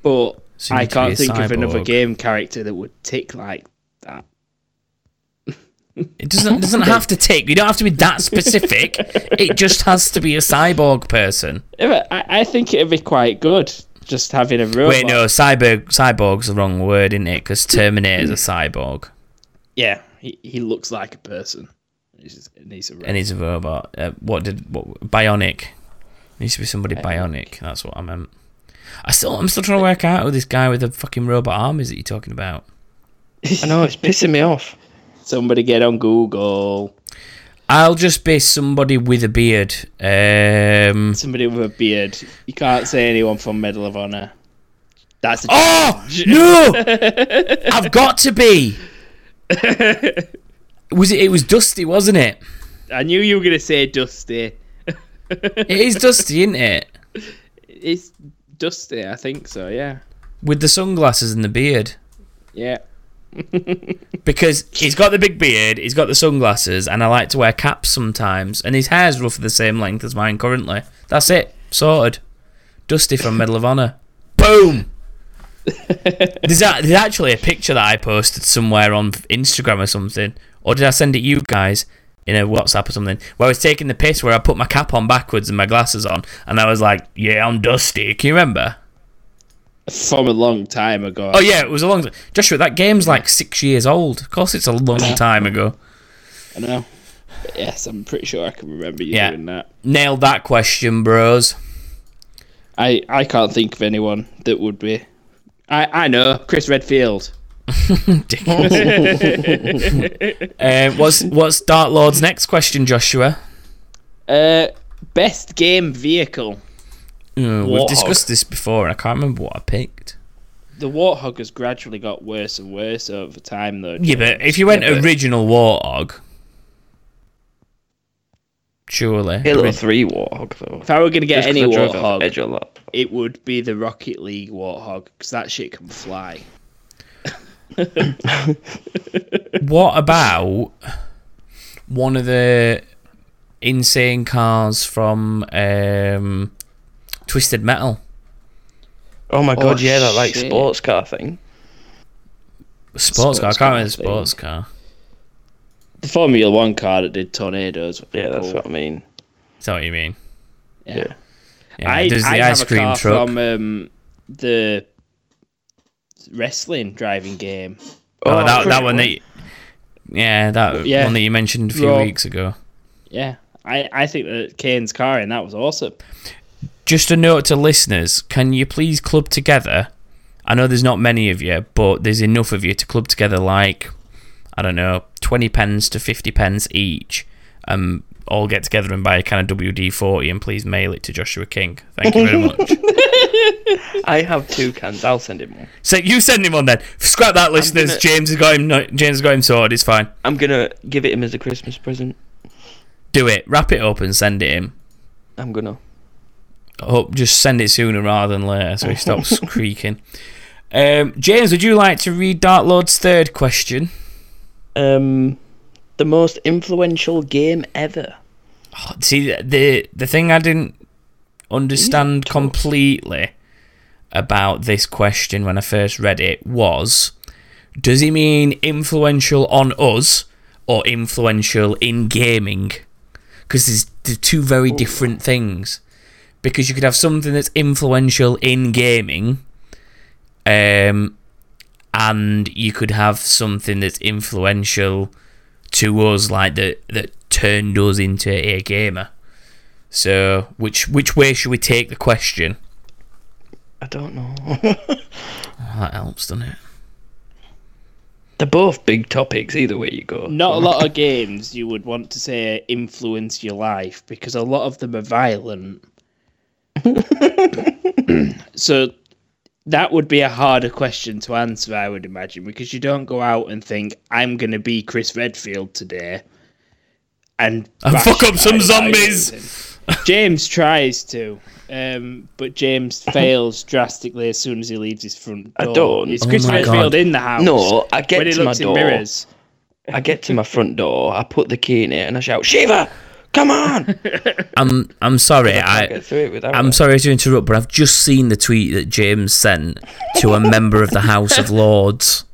But So I need to be can't think of another game character that would tick like that. It doesn't doesn't have to take. You don't have to be that specific. it just has to be a cyborg person. Yeah, I, I think it'd be quite good just having a robot. Wait, no, cyborg cyborg's the wrong word, isn't it? Because Terminator's a cyborg Yeah, he, he looks like a person. He's just, and he's a robot. and he's a robot. Uh, what did what bionic? Needs to be somebody bionic. That's what I meant. I still I'm still trying to work out who this guy with the fucking robot arm is that you're talking about. I know it's pissing me off. Somebody get on Google. I'll just be somebody with a beard. Um, Somebody with a beard. You can't say anyone from Medal of Honor. That's a Oh no! I've got to be. Was it? It was Dusty, wasn't it? I knew you were gonna say Dusty. It is Dusty, isn't it? It's Dusty, I think so. Yeah, With the sunglasses and the beard. yeah. Because he's got the big beard, he's got the sunglasses, and I like to wear caps sometimes. And his hair's roughly the same length as mine currently. That's it. Sorted. Dusty from Medal of Honor. Boom! there's, a, there's actually a picture that I posted somewhere on Instagram or something. Or did I send it you guys in a WhatsApp or something? Where I was taking the piss where I put my cap on backwards and my glasses on. And I was like, yeah, I'm Dusty. Can you remember? From a long time ago. Oh yeah, it was a long time. Joshua, that game's like six years old. Of course, it's a long time ago. I know. But yes, I'm pretty sure I can remember you Yeah. doing that. Nailed that question, bros. I I can't think of anyone that would be. I I know Chris Redfield. um, what's what's Dark Lord's next question, Joshua? Uh, best game vehicle. Uh, we've discussed this before, and I can't remember what I picked. The Warthog has gradually got worse and worse over time, though. Yeah, but if you went Yeah, but original Warthog, surely. Halo Ori- 3 Warthog, though. if I were gonna get Just 'cause any I drove off Warthog, Edge a lot. it would be the Rocket League Warthog because that shit can fly. What about one of the insane cars from um, Twisted Metal? Oh my god, Oh, yeah, that like shit. sports car thing. Sports, car. I can't car remember sports car. The Formula One car that did tornadoes. Yeah, that's what I mean. Is that what you mean? Yeah. Yeah. Yeah, I, there's the I ice have a cream car truck. from um, the wrestling driving game. Oh, that that one that. You, yeah, that Yeah. one that you mentioned a few Raw. weeks ago. Yeah, I, I think that Kane's car in that was awesome. Just a note to listeners: Can you please club together? I know there's not many of you, but there's enough of you to club together like I don't know, twenty pence to fifty pence each. Um, all get together and buy a kind of WD forty, and please mail it to Joshua King. Thank you very much. I have two cans. I'll send him one. so you send him one then. Scrap that, listeners. gonna- James has got him. no- James has got him sorted. It's fine. I'm gonna give it him as a Christmas present. Do it. Wrap it up and send it him. I'm gonna. hope just send it sooner rather than later so he stops creaking. Um, James, would you like to read Dark Lord's third question? Um, the most influential game ever. See, the the thing I didn't understand completely about this question when I first read it was does he mean influential on us or influential in gaming? Because there's they're two very different things. Because you could have something that's influential in gaming, um, and you could have something that's influential to us, like that that turned us into a gamer. So, which which way should we take the question? I don't know. Oh, that helps, doesn't it? They're both big topics either way you go. Not a lot of games you would want to say influence your life because a lot of them are violent. so that would be a harder question to answer, I would imagine, because you don't go out and think, I'm going to be Chris Redfield today and, And fuck up some zombies. James tries to, um, but James fails drastically as soon as he leaves his front I door. don't. It's Oh Chris my Redfield God. in the house. No, I get when he to my looks in door. mirrors. I get to my front door. I put the key in it and I shout, "Sheva, come on!" I'm I'm sorry. I I'm her. sorry to interrupt, but I've just seen the tweet that James sent to a member of the House of Lords.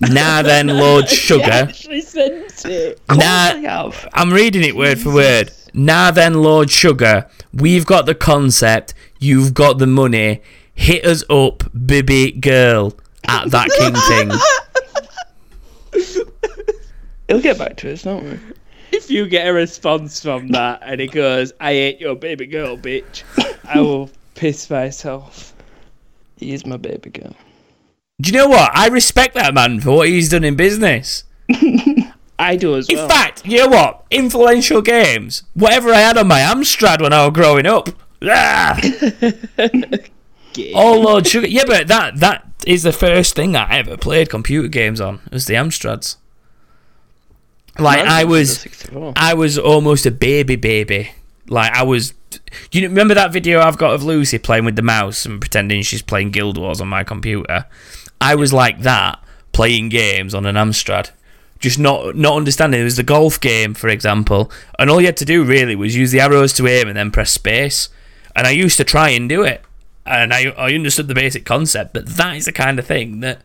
Now then, Lord Sugar. actually sent it. I Now. I'm reading it word for word. Now then, Lord Sugar, we've got the concept. You've got the money. Hit us up, baby girl, at that king thing. He'll get back to us, don't we? If you get a response from that and it goes, I ate your baby girl, bitch, I will piss myself. He is my baby girl. Do you know what? I respect that man for what he's done in business. I do as In well. In fact, you know what? Influential games. Whatever I had on my Amstrad when I was growing up. Ah! oh Lord Sugar. Yeah, but that that is the first thing I ever played computer games on. Was the Amstrads. Like I was, I was almost a baby baby. Like I was. You know- remember that video I've got of Lucy playing with the mouse and pretending she's playing Guild Wars on my computer? I was like that playing games on an Amstrad. Just not not understanding. It was the golf game, for example, and all you had to do really was use the arrows to aim and then press space. And I used to try and do it, and I I understood the basic concept, but that is the kind of thing that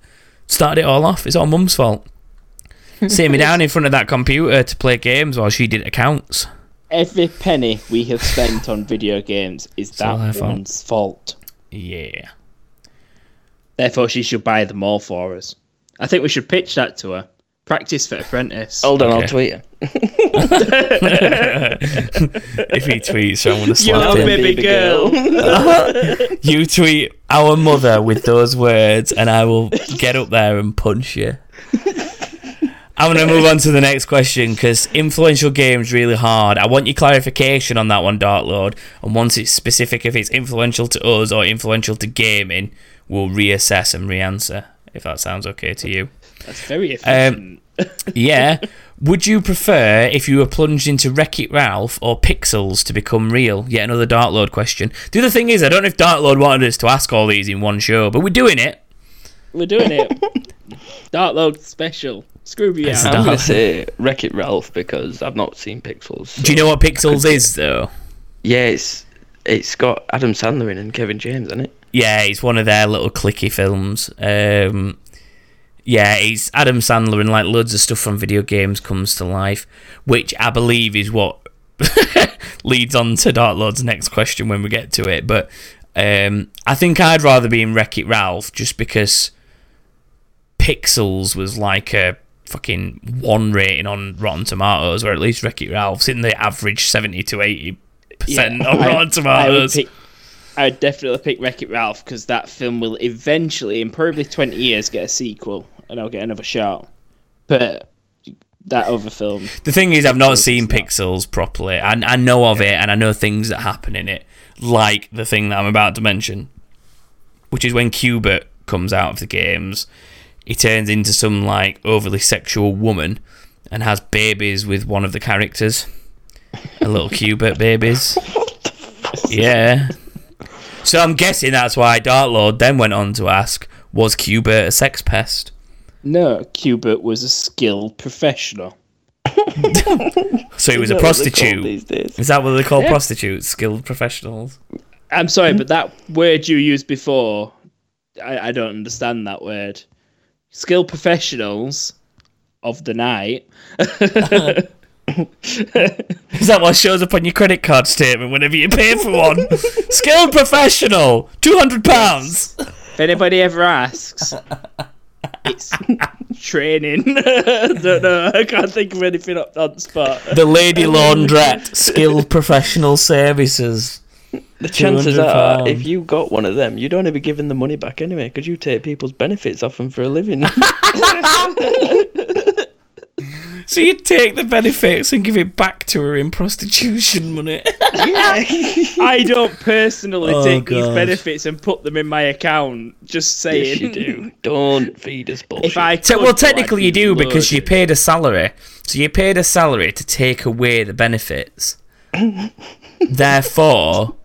started it all off. It's all mum's fault. Sitting me down in front of that computer to play games while she did accounts. Every penny we have spent on video games is all that fault. woman's fault. Yeah. Therefore, she should buy them all for us. I think we should pitch that to her. Practice for Apprentice. Hold on, Okay. I'll tweet her. If he tweets, I'm gonna Your slap him. baby, Baby girl. You tweet our mother with those words, and I will get up there and punch you. I'm going to move on to the next question because influential games really hard. I want your clarification on that one, Dark Lord. And once it's specific, if it's influential to us or influential to gaming, we'll reassess and re-answer. If that sounds okay to you. That's very um, efficient. Yeah. Would you prefer if you were plunged into Wreck It Ralph or Pixels to become real? Yet another Dark Lord question. The other thing is, I don't know if Dark Lord wanted us to ask all these in one show, but we're doing it. We're doing it. Dark Lord special. Screw me It's. I'm gonna say Wreck It Ralph because I've not seen Pixels. Do you know what Pixels is, though? Yeah, it's it's got Adam Sandler in and Kevin James, isn't it? Yeah, it's one of their little clicky films. Um, yeah, it's Adam Sandler and like loads of stuff from video games comes to life, which I believe is what leads on to Dark Lord's next question when we get to it. But Um, I think I'd rather be in Wreck It Ralph just because Pixels was like a fucking one rating on Rotten Tomatoes, or at least Wreck It Ralph's in the average seventy to eighty percent Yeah, on I- Rotten I would Tomatoes. pick. I would definitely pick Wreck It Ralph because that film will eventually, in probably twenty years, get a sequel, and I'll get another shot. But that other film, The thing is, I've not seen. Pixels properly. I, I know of it, and I know things that happen in it, like the thing that I'm about to mention, which is when Q*bert comes out of the games, he turns into some like overly sexual woman and has babies with one of the characters, a little Q*bert babies. Yeah. So I'm guessing that's why Dark Lord then went on to ask, was Q*bert a sex pest? no, Q*bert was a skilled professional. So he was a that what they're called prostitute. these days. Is that what they call Yeah. prostitutes? Skilled professionals? I'm sorry, but that word you used before, I, I don't understand that word. Skilled professionals of the night. Is that what shows up on your credit card statement whenever you pay for one? Skilled professional, two hundred pounds. If anybody ever asks, it's training. I don't know. I can't think of anything up on the spot. The lady laundrette, skilled professional services. The chances are, £200. if you got one of them, you'd only be giving the money back anyway, because you take people's benefits off them for a living. So you take the benefits and give it back to her in prostitution money. I don't personally Oh, take these benefits and put them in my account. Just saying. yes, you do. Don't feed us bullshit. If I could, well, technically you be do because you paid a salary. So you paid a salary to take away the benefits. Therefore,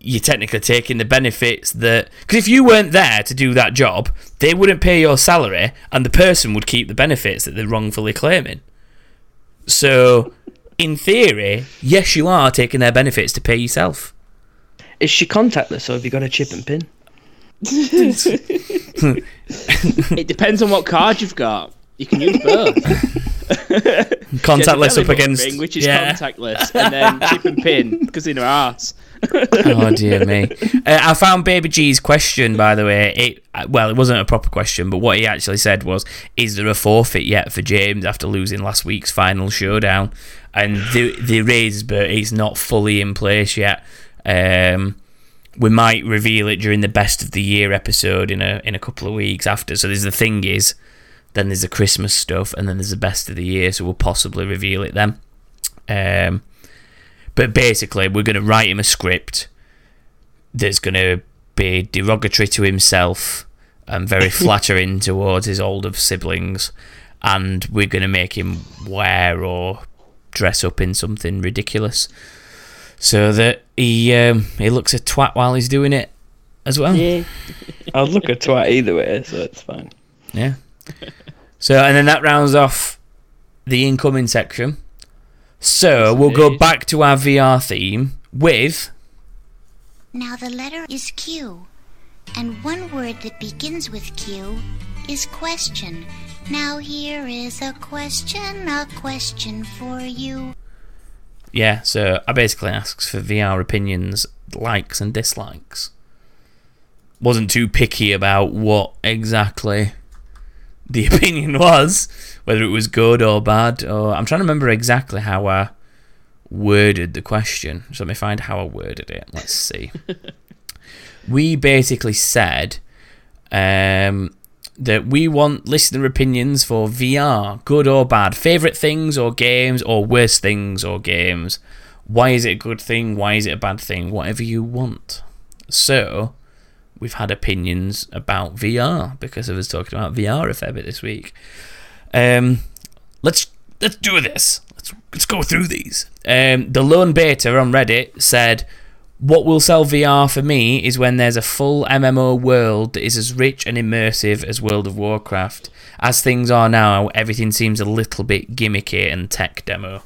you're technically taking the benefits that because if you weren't there to do that job, they wouldn't pay your salary, and the person would keep the benefits that they're wrongfully claiming. So, in theory, yes, you are taking their benefits to pay yourself. Is she contactless or have you got a chip and pin? It depends on what card you've got. You can use both. Contactless She has a up against, ring, which is yeah. contactless, and then chip and pin because in her ass. Oh dear me! Uh, I found Baby G's question, by the way. It uh, well, it wasn't a proper question, but what he actually said was, "Is there a forfeit yet for James after losing last week's final showdown?" And there, there is, but it's not fully in place yet. Um, we might reveal it during the best of the year episode in a in a couple of weeks after. So there's the thing is, then there's the Christmas stuff, and then there's the best of the year. So we'll possibly reveal it then. Um, but basically, we're going to write him a script that's going to be derogatory to himself and very flattering towards his older siblings. And we're going to make him wear or dress up in something ridiculous so that he um, he looks a twat while he's doing it as well. Yeah. I'll look a twat either way, so it's fine. Yeah. So, and then that rounds off the incoming section. So, we'll go back to our VR theme with. Now the letter is Q, and one word that begins with Q is question. Now here is a question, a question for you. Yeah, so I basically asks for VR opinions, likes, and dislikes. Wasn't too picky about what exactly the opinion was, whether it was good or bad, or I'm trying to remember exactly how I worded the question. So let me find how I worded it. Let's see. we basically said um, that we want listener opinions for VR, good or bad, favorite things or games, or worst things or games. Why is it a good thing? Why is it a bad thing? Whatever you want. So, we've had opinions about VR because of us talking about VR a fair bit this week. Um, let's let's do this. Let's let's go through these. Um, the lone beta on Reddit said, "What will sell VR for me is when there's a full MMO world that is as rich and immersive as World of Warcraft. As things are now, everything seems a little bit gimmicky and tech demo."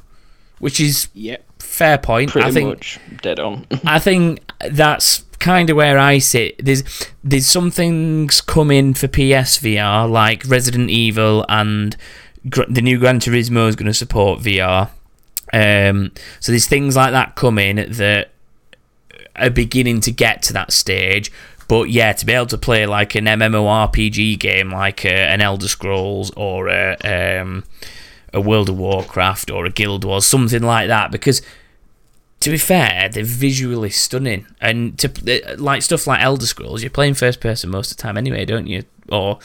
Which is Yep. fair point. Pretty I think much dead on. I think that's kind of where I sit. There's there's some things coming for PSVR like Resident Evil and Gr- the new Gran Turismo is going to support VR. Um, so there's things like that coming that are beginning to get to that stage. But yeah, to be able to play like an MMORPG game like uh, an Elder Scrolls or a, um, a World of Warcraft or a Guild Wars, something like that, because to be fair, they're visually stunning, and to uh, like stuff like Elder Scrolls, you're playing first person most of the time anyway, don't you? Or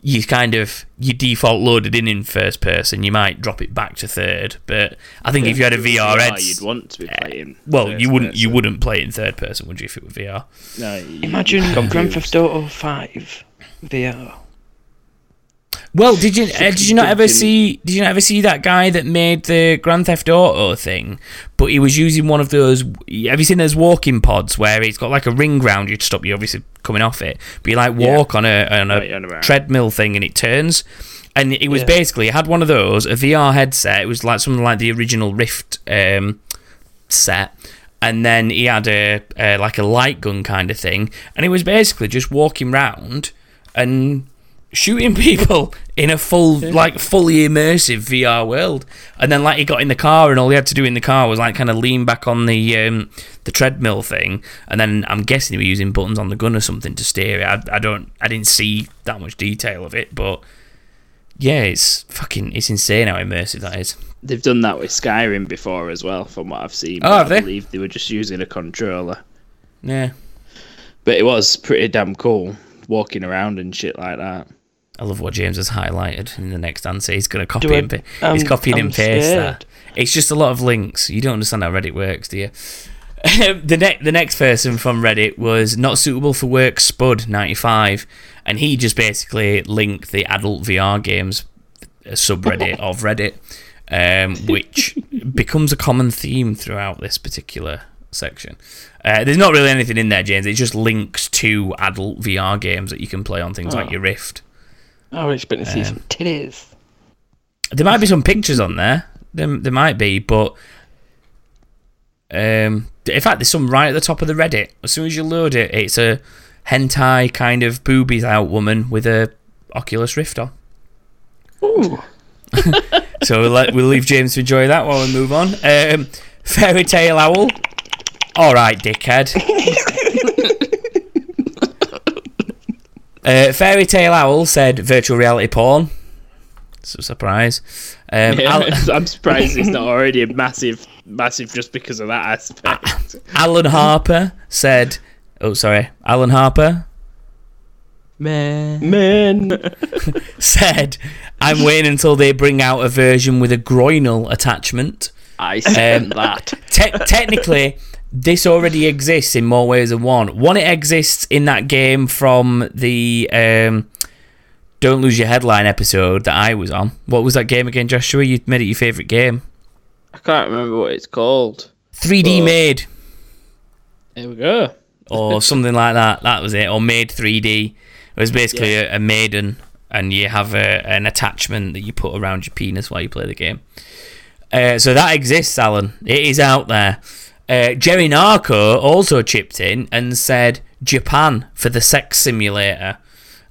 you kind of you default loaded in in first person. You might drop it back to third, but I think if you had a VR, VR, head, you'd want to be playing. well, you wouldn't you wouldn't play it in third person, would you? If it were VR, No, Imagine Grand. Theft Auto 5 VR. Well, did you uh, did you not ever see did you not ever see that guy that made the Grand Theft Auto thing? But he was using one of those. Have you seen those walking pods where it's got like a ring round you to stop you obviously coming off it? But you like walk on a on a Right, treadmill thing and it turns. And it was Yeah. basically it had one of those a VR headset. It was like something like the original Rift um, set. And then he had a, a like a light gun kind of thing, and he was basically just walking round and shooting people in a full like fully immersive VR world. And then like he got in the car and all he had to do in the car was like kind of lean back on the um, the treadmill thing. And then I'm guessing he was using buttons on the gun or something to steer it. I, I don't I didn't see that much detail of it, but yeah, it's fucking it's insane how immersive that is. They've done that with Skyrim before as well, from what I've seen. Oh, but have I they? believe they were just using a controller. Yeah. But it was pretty damn cool walking around and shit like that. I love what James has highlighted in the next answer. He's going to copy I- and pa- he's I'm- copying I'm and paste scared. that. It's just a lot of links. You don't understand how Reddit works, do you? the next the next person from Reddit was not suitable for work Spud ninety five, and he just basically linked the adult VR games subreddit of Reddit, um, which becomes a common theme throughout this particular section. Uh, there's not really anything in there, James. It just links to adult VR games that you can play on things like Oh. your Rift. I was expecting to see Um, some titties. There might be some pictures on there. There, there might be, but um, in fact, there's some right at the top of the Reddit. As soon as you load it, it's a hentai kind of boobies out woman with a Oculus Rift on. Ooh. So we'll, let, we'll leave James to enjoy that while we move on. Um, Fairy Tale Owl. All right, dickhead. uh, Fairy Tale Owl said virtual reality porn. It's a surprise. Um, Yeah, Al- I'm surprised it's not already a massive, massive just because of that aspect. Alan Harper said, "Oh, sorry, Alan Harper Man. Man. said, I'm waiting until they bring out a version with a groinal attachment. I said Um, that. Te- technically, this already exists in more ways than one. One, it exists in that game from the um, Don't Lose Your Headline episode that I was on. What was that game again, Joshua? You made it your favourite game. I can't remember what it's called. 3D Oh. Made, There we go. or something like that. That was it. Or Maid 3D. It was basically a, a maiden, and you have a, an attachment that you put around your penis while you play the game. Uh, so that exists, Alan. It is out there. Uh, Jerry Narco also chipped in and said Japan for the sex simulator.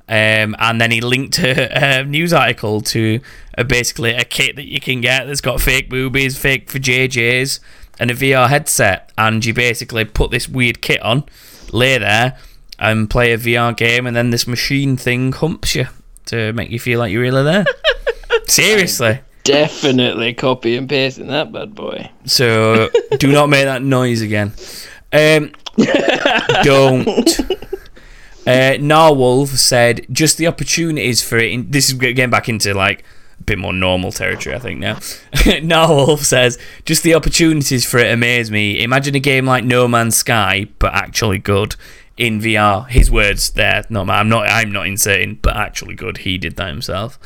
Um, and then he linked a, a news article to uh basically a kit that you can get that's got fake boobies, fake for JJs, and a VR headset. And you basically put this weird kit on, lay there, and play a VR game, and then this machine thing humps you to make you feel like you're really there. Seriously. Definitely copy and pasting that bad boy. So do not make that noise again. Um, don't. Uh, Narwolf said just the opportunities for it. In, this is getting back into like a bit more normal territory, I think now. Narwolf says just the opportunities for it amaze me. Imagine a game like No Man's Sky, but actually good in VR. His words there. Not mine. I'm not. I'm not inserting, but actually good. He did that himself.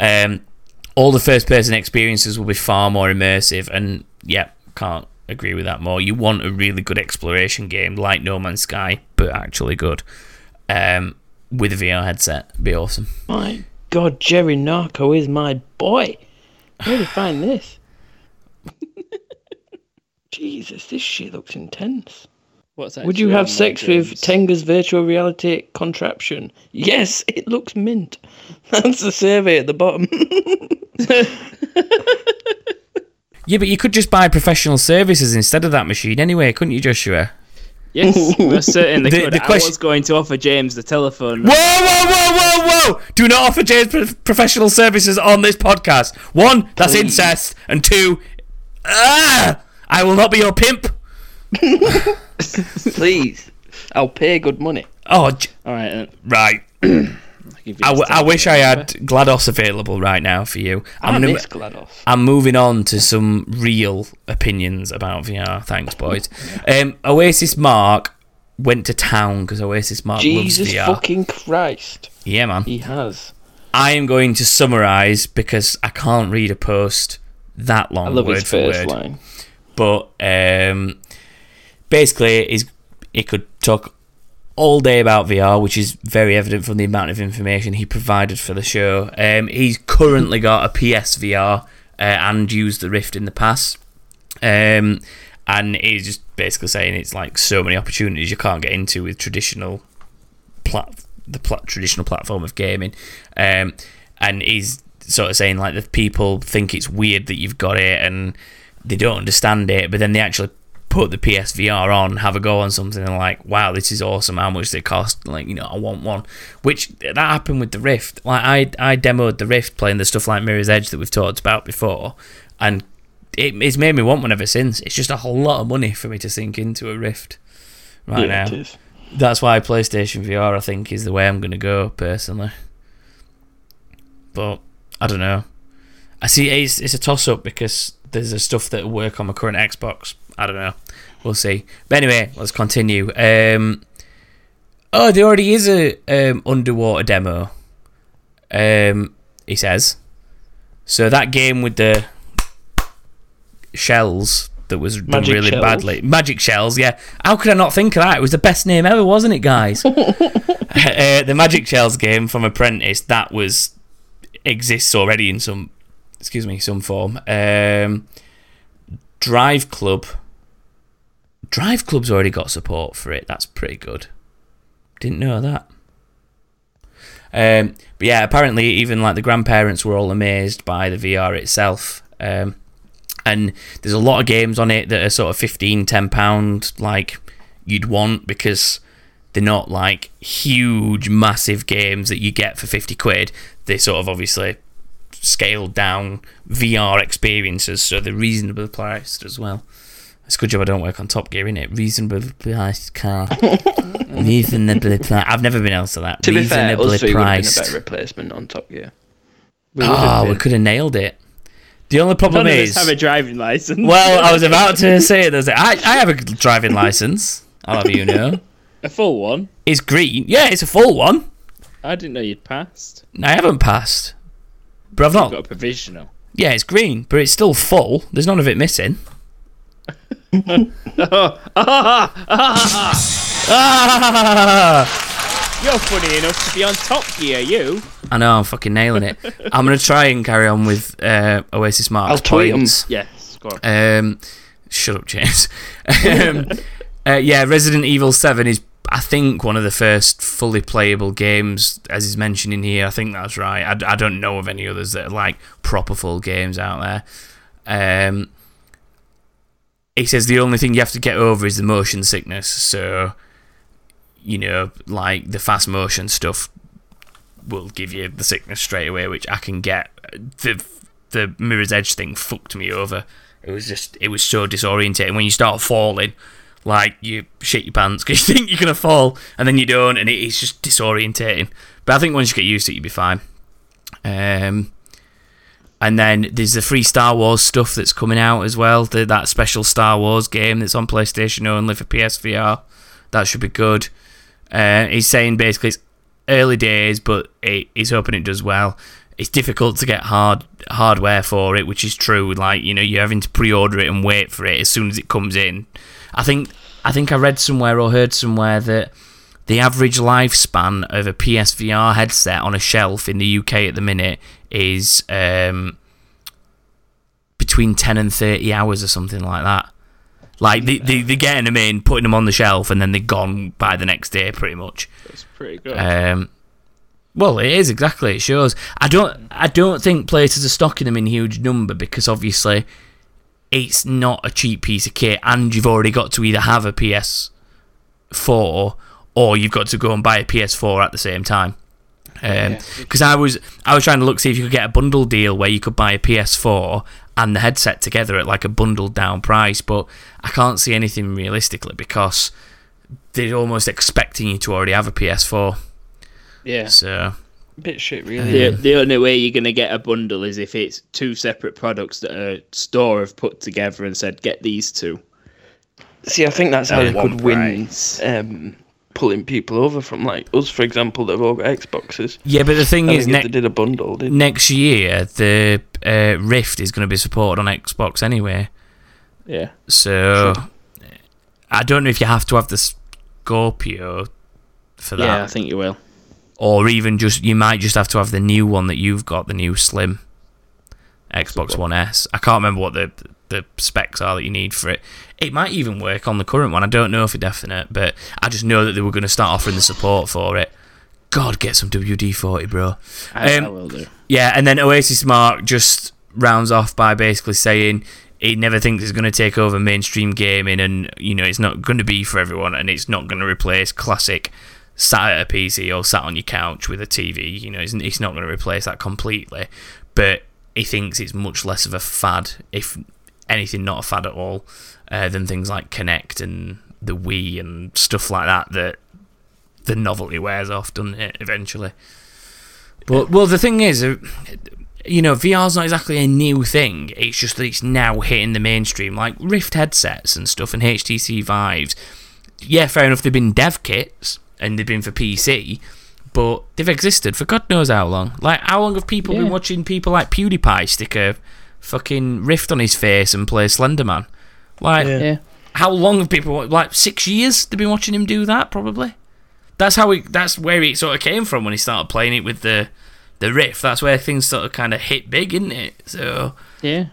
Um, all the first person experiences will be far more immersive and yeah can't agree with that more you want a really good exploration game like no man's sky but actually good um, with a vr headset It'd be awesome My God, Jerry Narco is my boy. Where did find this? Jesus, this shit looks intense. What's that? Would you have sex there, with James? Tenga's virtual reality contraption? Yes, it looks mint. That's the survey at the bottom. yeah but you could just buy professional services instead of that machine anyway couldn't you joshua Yes, most certainly The- could. the I question- was going to offer James the telephone. Whoa, whoa, whoa, whoa, whoa! Do not offer James professional services on this podcast. One, that's Please. incest, and two, ah, I will not be your pimp. Please, I'll pay good money. Oh, j- All right. right. I'll give you I, w- I wish I had. GLaDOS available right now for you. I I'm, gonna, miss GLaDOS. I'm moving on to some real opinions about VR. Thanks, boys. Um, Oasis Mark went to town because Oasis Mark Jesus loves VR. Jesus fucking Christ. Yeah, man. He has. I am going to summarise because I can't read a post that long I love word his for first word. line. But um, basically, he's, he could talk all day about VR, which is very evident from the amount of information he provided for the show. Um, he's currently got a PSVR uh, and used the Rift in the past. Um, and he's just basically saying it's like so many opportunities you can't get into with traditional plat- the traditional platform of gaming. Um, and he's sort of saying like the people think it's weird that you've got it and they don't understand it, but then they actually put the PSVR on, have a go on something, and like, wow, this is awesome. How much does it cost? Like, you know, I want one. Which that happened with the Rift. Like, I I demoed the Rift playing the stuff like Mirror's Edge that we've talked about before, and it, it's made me want one ever since. It's just a whole lot of money for me to sink into a Rift right yeah, now it is. that's why PlayStation VR I think is the way I'm gonna go personally. But I don't know. I see it's it's a toss up because there's a stuff that will work on my current Xbox. I don't know. We'll see. But anyway, let's continue. Um, oh, there already is a um, underwater demo. Um, he says. So that game with the shells that was done Magic really shells? badly. Magic shells, yeah. How could I not think of that? It was the best name ever, wasn't it, guys? uh, the Magic Shells game from Apprentice that was exists already in some, excuse me, some form. Um, Drive Club. Drive Club's already got support for it. That's pretty good. Didn't know that. Um, but yeah, apparently even like the grandparents were all amazed by the VR itself. Um, and there's a lot of games on it that are sort of 15 10 pound like you'd want because they're not like huge massive games that you get for 50 quid they sort of obviously scaled down vr experiences so they're reasonably priced as well it's a good job I don't work on Top Gear, innit? Reasonably priced car. Reasonably priced. I've never been else to that. To be fair, Reasonably us three would have been a priced. better replacement on Top Gear. We Oh, we could have nailed it. The only problem None of is. us have a driving license. Well, I was about to say there's a, I, I have a driving license. I'll have you know. a full one. It's green. Yeah, it's a full one. I didn't know you'd passed. I haven't passed. But I've You've not. got a provisional. Yeah, it's green, but it's still full. There's none of it missing. Ah! You're funny enough to be on Top Gear, you. I know, I'm fucking nailing it. I'm going to try and carry on with uh, Oasis Mark. I'll tweet 'em. points. Yes, go on. Um, shut up, James. um, uh, yeah, Resident Evil 7 is, I think, one of the first fully playable games, as is mentioned in here. I think that's right. I, I don't know of any others that are like proper full games out there. Um, he says the only thing you have to get over is the motion sickness. So, you know, like the fast motion stuff will give you the sickness straight away, which I can get. The the Mirror's Edge thing fucked me over. It was just, it was so disorientating when you start falling. Like you shit your pants because you think you're gonna fall and then you don't, and it, it's just disorientating. But I think once you get used to it, you'll be fine. Um, and then there's the free Star Wars stuff that's coming out as well. The, that special Star Wars game that's on PlayStation only for PSVR. That should be good. Uh, he's saying basically it's early days, but it, he's hoping it does well. It's difficult to get hard hardware for it, which is true. Like you know, you're having to pre-order it and wait for it as soon as it comes in. I think I think I read somewhere or heard somewhere that the average lifespan of a PSVR headset on a shelf in the UK at the minute is um, between 10 and 30 hours or something like that. Like, they, they, they're getting them in, putting them on the shelf, and then they're gone by the next day, pretty much. That's pretty good. Um, well, it is exactly. It shows. I don't. I don't think places are stocking them in huge number because obviously it's not a cheap piece of kit, and you've already got to either have a PS PS4 or you've got to go and buy a PS4 at the same time. Because I was I was trying to look see if you could get a bundle deal where you could buy a PS4 and the headset together at like a bundled down price, but I can't see anything realistically because they're almost expecting you to already have a PS4. Yeah. So Bit shit, really. The, the only way you're going to get a bundle is if it's two separate products that a store have put together and said, get these two. See, I think that's how At they one could win um, pulling people over from like us, for example, that have all got Xboxes. yeah, but the thing I is, ne- they did a bundle, they'd next year the uh, Rift is going to be supported on Xbox anyway. Yeah. So I don't know if you have to have the Scorpio for that, Yeah, I think you will. or even just you might just have to have the new one that you've got, the new Slim Xbox One S. I can't remember what the the specs are that you need for it. It might even work on the current one. I don't know for definite, but I just know that they were going to start offering the support for it. God, get some WD forty, bro. I, Um, I will do. Yeah, and then Oasis Mark just rounds off by basically saying he never thinks it's going to take over mainstream gaming, and you know it's not going to be for everyone, and it's not going to replace classic sat at a PC or sat on your couch with a TV. You know, it's, it's not going to replace that completely, but he thinks it's much less of a fad, if anything, not a fad at all, uh, than things like Kinect and the Wii and stuff like that. That the novelty wears off, doesn't it? Eventually. But well, the thing is, uh, you know, VR's not exactly a new thing. It's just that it's now hitting the mainstream, like Rift headsets and stuff, and HTC Vives. Yeah, fair enough. They've been dev kits and they've been for PC, but they've existed for God knows how long. Like, how long have people been watching people like PewDiePie stick a fucking Rift on his face and play Slenderman? Like, Yeah. Yeah. how long have people like six years? They've been watching him do that, probably. That's how he. That's where it sort of came from when he started playing it with the the Rift. That's where things sort of kind of hit big, isn't it? So Yeah.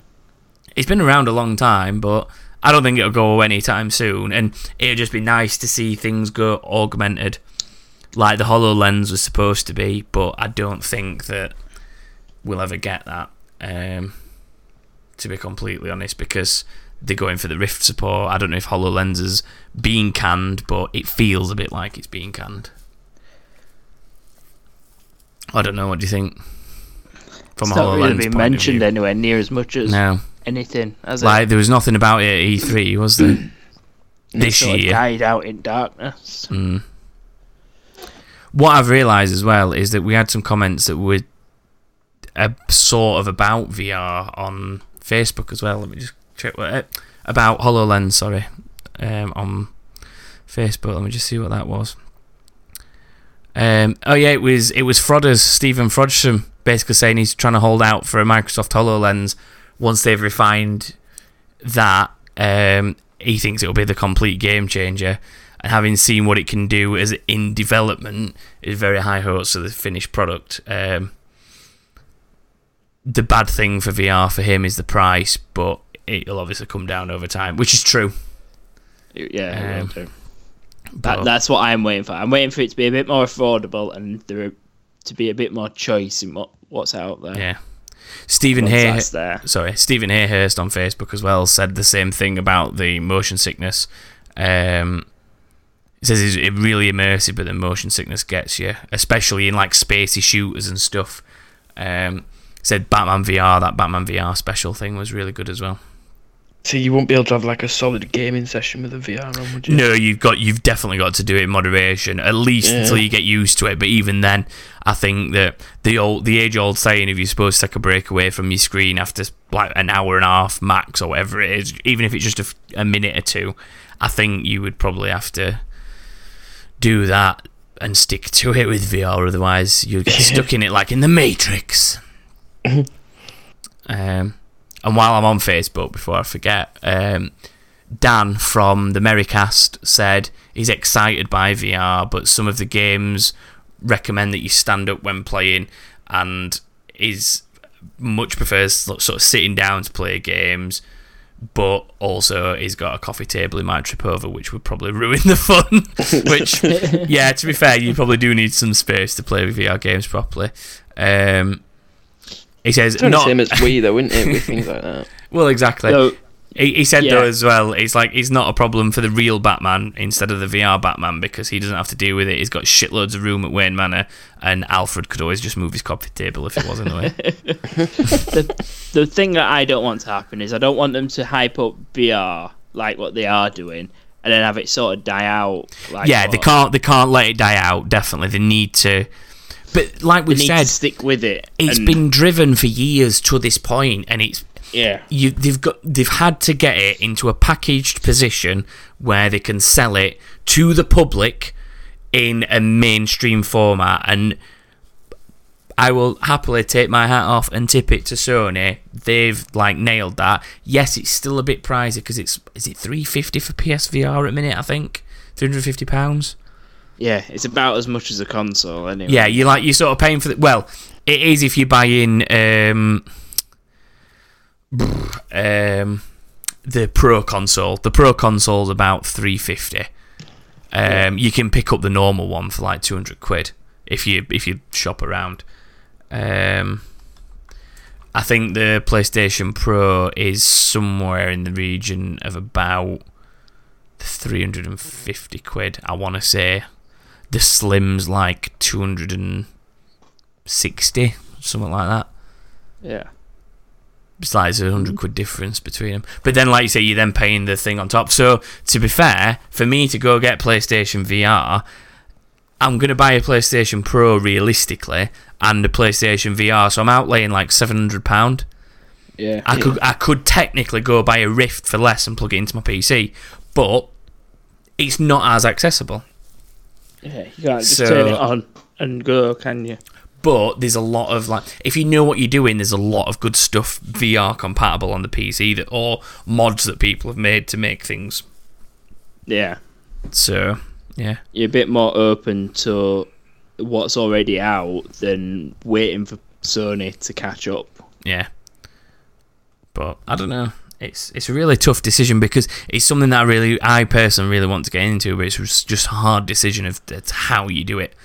it's been around a long time, but I don't think it'll go away anytime soon. And it'd just be nice to see things go augmented, like the Hololens was supposed to be. But I don't think that we'll ever get that. Um, to be completely honest, because they're going for the Rift support. I don't know if Hololens is being canned, but it feels a bit like it's being canned. I don't know. What do you think? From It's not really been mentioned anywhere near as much as No. anything, has Like it? there was nothing about it at E3, was there? this Sort of year. died out in darkness. Mm. What I've realised as well is that we had some comments that were a sort of about VR on Facebook as well. Let me just check what it about Hololens. Sorry, um, on Facebook. Let me just see what that was. Um, oh yeah, it was it was Frodders Stephen Frodsham basically saying he's trying to hold out for a Microsoft Hololens once they've refined that. Um, he thinks it'll be the complete game changer, and having seen what it can do as in development, is very high hopes for the finished product. Um, the bad thing for VR for him is the price, but it'll obviously come down over time, which is true. Yeah, Um. But- That, that's what I'm waiting for. I'm waiting for it to be a bit more affordable and there to be a bit more choice in what, what's out there. Yeah. Stephen Hay, there. sorry, Stephen Hayhurst on Facebook as well said the same thing about the motion sickness. Um, he says it's really immersive, but the motion sickness gets you, especially in like spacey shooters and stuff. Um, said Batman VR, that Batman VR special thing was really good as well. So you won't be able to have like a solid gaming session with a VR on, would you? No, you've got you've definitely got to do it in moderation, at least Yeah. until you get used to it. But even then, I think that the old the age old saying, if you're supposed to take a break away from your screen after like an hour and a half max or whatever it is, even if it's just a minute or two, I think you would probably have to do that and stick to it with VR. Otherwise, you'll get stuck in it like in the Matrix. um, and while I'm on Facebook, before I forget, um, Dan from the Merrycast said he's excited by VR, but some of the games recommend that you stand up when playing, and is much prefers sort of sitting down to play games. But also, he's got a coffee table he might trip over, which would probably ruin the fun. which, yeah, to be fair, you probably do need some space to play VR games properly. Um, he says It's not the same as Wii though, isn't it? With things like that. well, exactly. So He, he said Yeah. though as well, it's like it's not a problem for the real Batman instead of the VR Batman because he doesn't have to deal with it. He's got shitloads of room at Wayne Manor, and Alfred could always just move his coffee table if it wasn't the way. the the thing that I don't want to happen is I don't want them to hype up VR like what they are doing, and then have it sort of die out. Like yeah, they can't they can't let it die out. Definitely, they need to. But like we said, to stick with it. it's and- been driven for years to this point, and it's yeah. you they've got they've had to get it into a packaged position where they can sell it to the public in a mainstream format and I will happily take my hat off and tip it to Sony. They've like nailed that. Yes, it's still a bit pricey because it's is it 350 for PSVR at a minute, I think. 350 pounds. Yeah, it's about as much as a console anyway. Yeah, you like you're sort of paying for the well, it is if you buy in um um the pro console. The pro console's about 350. Um you can pick up the normal one for like 200 quid if you if you shop around. Um I think the PlayStation Pro is somewhere in the region of about 350 quid, I want to say. The Slim's like 260, something like that. Yeah. It's like there's a hundred quid difference between them. But then, like you say, you're then paying the thing on top. So, to be fair, for me to go get PlayStation VR, I'm going to buy a PlayStation Pro realistically and a PlayStation VR. So, I'm outlaying like £700. Yeah. I could I could technically go buy a Rift for less and plug it into my PC, but it's not as accessible. Yeah, you can't just So- turn it on and go, can you? But there's a lot of like, if you know what you're doing, there's a lot of good stuff VR compatible on the PC that or mods that people have made to make things. Yeah. So yeah, You're a bit more open to what's already out than waiting for Sony to catch up. yeah. But I don't know. It's it's a really tough decision because it's something that I really, I personally really want to get into, but it's just a hard decision of that's how you do it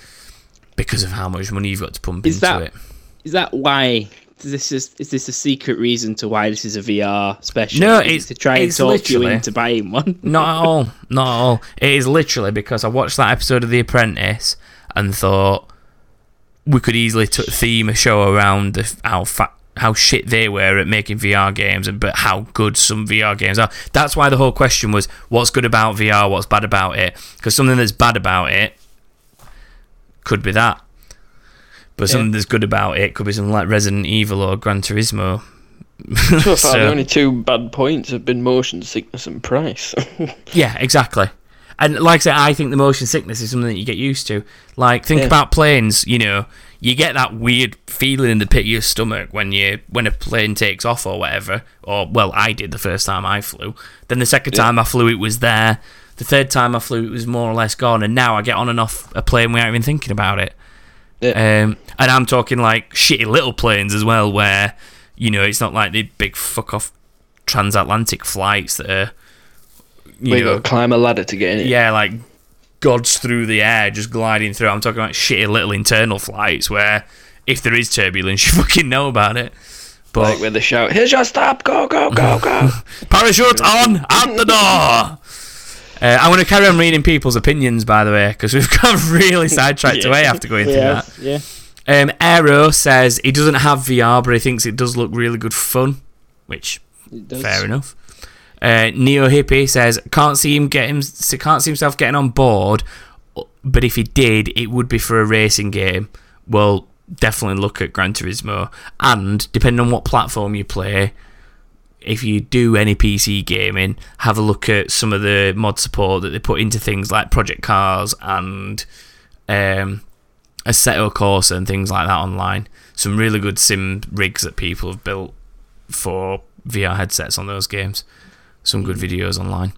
because of how much money you've got to pump Is into that- it. Is that why? This is is this a secret reason to why this is a VR special? No, it's- to try and talk you into buying one. Not at all. Not at all. It is literally because I watched that episode of The Apprentice and thought we could easily t- theme a show around the, how fa- how shit they were at making VR games, and but how good some VR games are. That's why the whole question was, what's good about VR? What's bad about it? Because something that's bad about it could be that, but something that's good about it could be something like Resident Evil or Gran Turismo. So far, So- the only two bad points have been motion sickness and price. Yeah, exactly. And like I said, I think the motion sickness is something that you get used to. Like, think Yeah. about planes. You know, you get that weird feeling in the pit of your stomach when you when a plane takes off or whatever. Or well, I did the first time I flew. Then the second Yeah. time I flew, it was there. The third time I flew, it was more or less gone. And now I get on and off a plane without even thinking about it. Yeah. Um, and I'm talking like shitty little planes as well, where you know it's not like the big fuck off transatlantic flights that are. You we know, climb a ladder to get in it. yeah, like gods through the air, just gliding through. I'm talking about shitty little internal flights where if there is turbulence, you fucking know about it. But Like where they shout, "Here's your stop! Go, go, go, go!" parachute on, out the door. Uh, I want to carry on reading people's opinions, by the way, because we've got really sidetracked Yeah. away after going through that. yeah. Um, Aero says he doesn't have VR, but he thinks it does look really good fun, which Fair enough. Uh, Neo Hippie says can't see him get him can't see himself getting on board, but if he did, it would be for a racing game. Well, definitely look at Gran Turismo, and depending on what platform you play, if you do any PC gaming, have a look at some of the mod support that they put into things like Project Cars and um, Assetto Corsa and things like that online. Some really good sim rigs that people have built for VR headsets on those games. Some good videos online.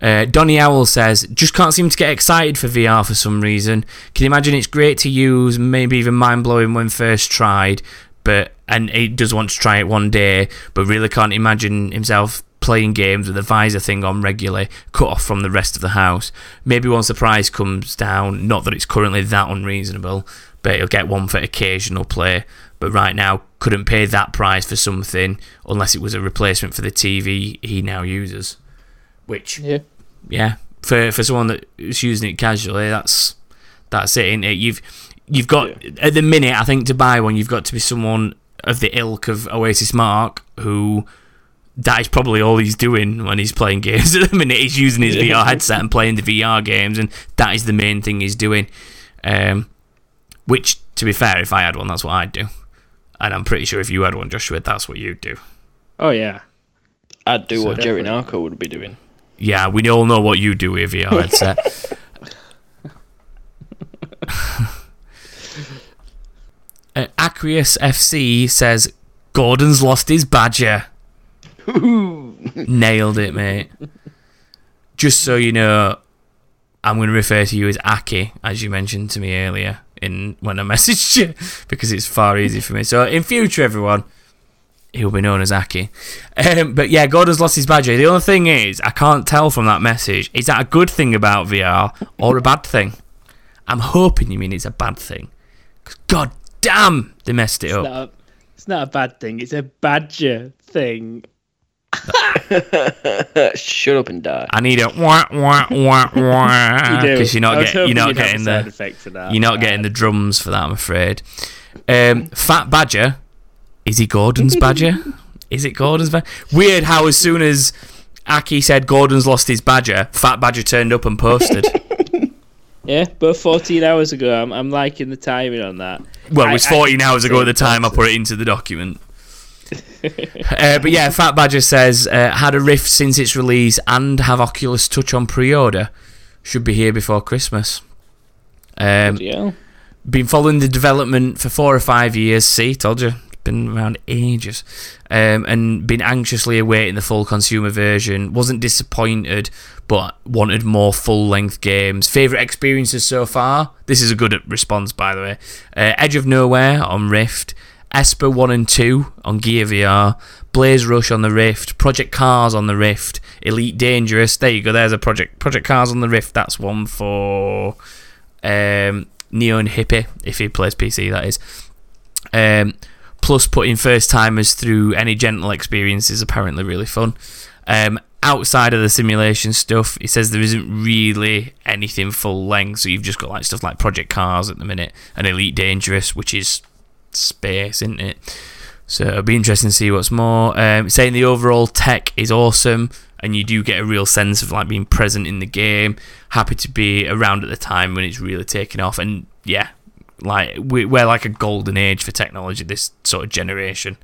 Uh, Donny Owl says, just can't seem to get excited for VR for some reason. Can you imagine it's great to use, maybe even mind blowing when first tried, but and he does want to try it one day, but really can't imagine himself playing games with a visor thing on regularly, cut off from the rest of the house. Maybe once the price comes down, not that it's currently that unreasonable, but he'll get one for occasional play. But right now, couldn't pay that price for something unless it was a replacement for the TV he now uses. Which, Yeah. yeah, for for someone that's using it casually, that's that's it. Isn't it? You've you've got at the minute, I think to buy one, you've got to be someone of the ilk of Oasis Mark who that is probably all he's doing when he's playing games at the minute. He's using his VR headset and playing the VR games, and that is the main thing he's doing. Um, which, to be fair, if I had one, that's what I'd do. And I'm pretty sure if you had one, Joshua, that's what you'd do. Oh yeah. I'd do what Jerry Definitely. Narco would be doing. Yeah, we all know what you do with a VR headset. uh, Aqurius FC says Gordon's lost his badger. Nailed it, mate. Just so you know, I'm going to refer to you as Aki, as you mentioned to me earlier in when I messaged you, because it's far easier for me. So in future, everyone, he'll be known as Aki. Um, but yeah, Gordon's lost his badger. The only thing is, I can't tell from that message, is that a good thing about VR or a bad thing? I'm hoping you mean it's a bad thing. God damn, they messed it It's up. not, a, it's not a bad thing. It's a badger thing. Shut up and die. I need a wah wah wah wah You do. because you're not get, you're not getting a sound the effect for that. you're not getting the drums for that. I'm afraid. Um, Fat Badger, is he Gordon's Badger? is it Gordon's Badger? Weird how as soon as Aki said Gordon's lost his Badger, Fat Badger turned up and posted. Yeah, but 14 hours ago, I'm, I'm liking the timing on that. Well, it I- was I 14 hours ago at the think time I put it into the document. Uh, but yeah, Fat Badger says uh, had a Rift since its release and have Oculus Touch on pre-order. Should be here before Christmas. Um, Yeah. been following the development for four or five years. See, told you, it's been around ages, um, and been anxiously awaiting the full consumer version. Wasn't disappointed, but wanted more full-length games. Favorite experiences so far? This is a good response, by the way. Uh, Edge of Nowhere on Rift, Esper One and Two on Gear VR, Blaze Rush on the Rift, Project Cars on the Rift, Elite Dangerous. There you go. There's a project. Project Cars on the Rift. That's one for um, and Hippie, if he plays PC, that is. Um, plus, putting first timers through any gentle experience is apparently really fun. Um, outside of the simulation stuff, he says there isn't really anything full length, so you've just got like stuff like Project Cars at the minute and Elite Dangerous, which is space, isn't it? So it'll be interesting to see what's more. Um, saying the overall tech is awesome, and you do get a real sense of like being present in the game. Happy to be around at the time when it's really taking off, and yeah, like we, we're like a golden age for technology. This sort of generation,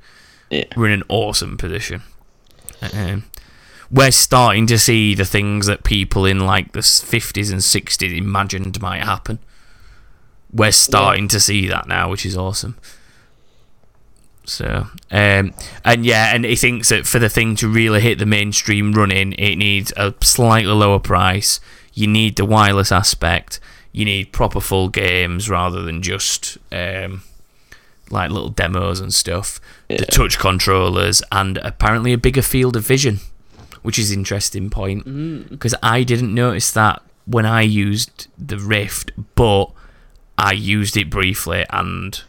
Yeah. we're in an awesome position. Um, we're starting to see the things that people in like the fifties and sixties imagined might happen. We're starting to see that now, which is awesome. So, um, and yeah, and he thinks that for the thing to really hit the mainstream running, it needs a slightly lower price. You need the wireless aspect. You need proper full games rather than just um, like little demos and stuff. The touch controllers and apparently a bigger field of vision, which is an interesting point because I didn't notice that when I used the Rift, but I used it briefly and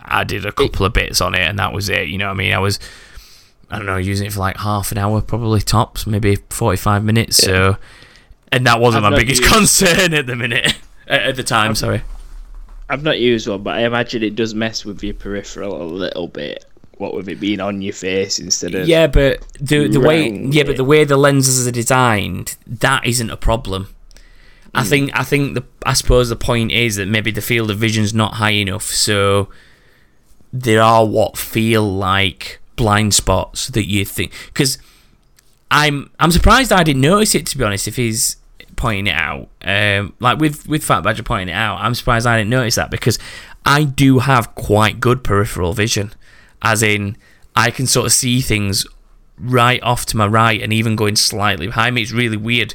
I did a couple of bits on it, and that was it. You know what I mean? I was, I don't know, using it for like half an hour, probably tops, maybe 45 minutes. So, and that wasn't I've my biggest used- concern at the minute, at the time, sorry. I've not used one, but I imagine it does mess with your peripheral a little bit. What with it being on your face instead of Yeah, but the the way yeah, but the way the lenses are designed, that isn't a problem. I think I think the I suppose the point is that maybe the field of vision's not high enough, so there are what feel like blind spots that you think because I'm I'm surprised I didn't notice it to be honest. If he's pointing it out, um, like with with Fat Badger pointing it out, I'm surprised I didn't notice that because I do have quite good peripheral vision, as in I can sort of see things right off to my right and even going slightly behind me. It's really weird.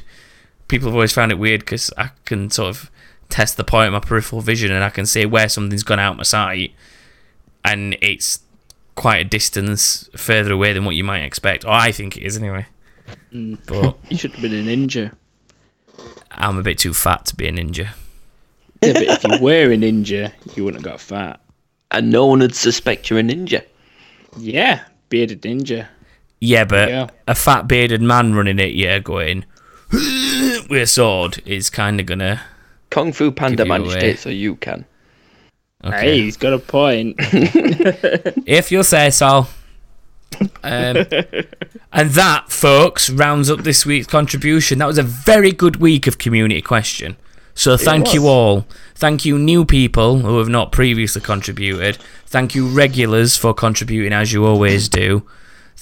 People have always found it weird because I can sort of test the point of my peripheral vision and I can see where something's gone out my sight, and it's quite a distance further away than what you might expect, or I think it is anyway. Mm. But you should have been a ninja. I'm a bit too fat to be a ninja. Yeah, but if you were a ninja, you wouldn't have got fat. And no one would suspect you're a ninja. Yeah, bearded ninja. Yeah, but Yeah. a fat bearded man running at you going with a sword is kind of gonna. Kung Fu Panda managed away. it, so you can. Okay. Hey, he's got a point. If you'll say so. Um, and that, folks, rounds up this week's contribution. That was a very good week of community question. So thank you all. Thank you, new people who have not previously contributed. Thank you, regulars, for contributing as you always do.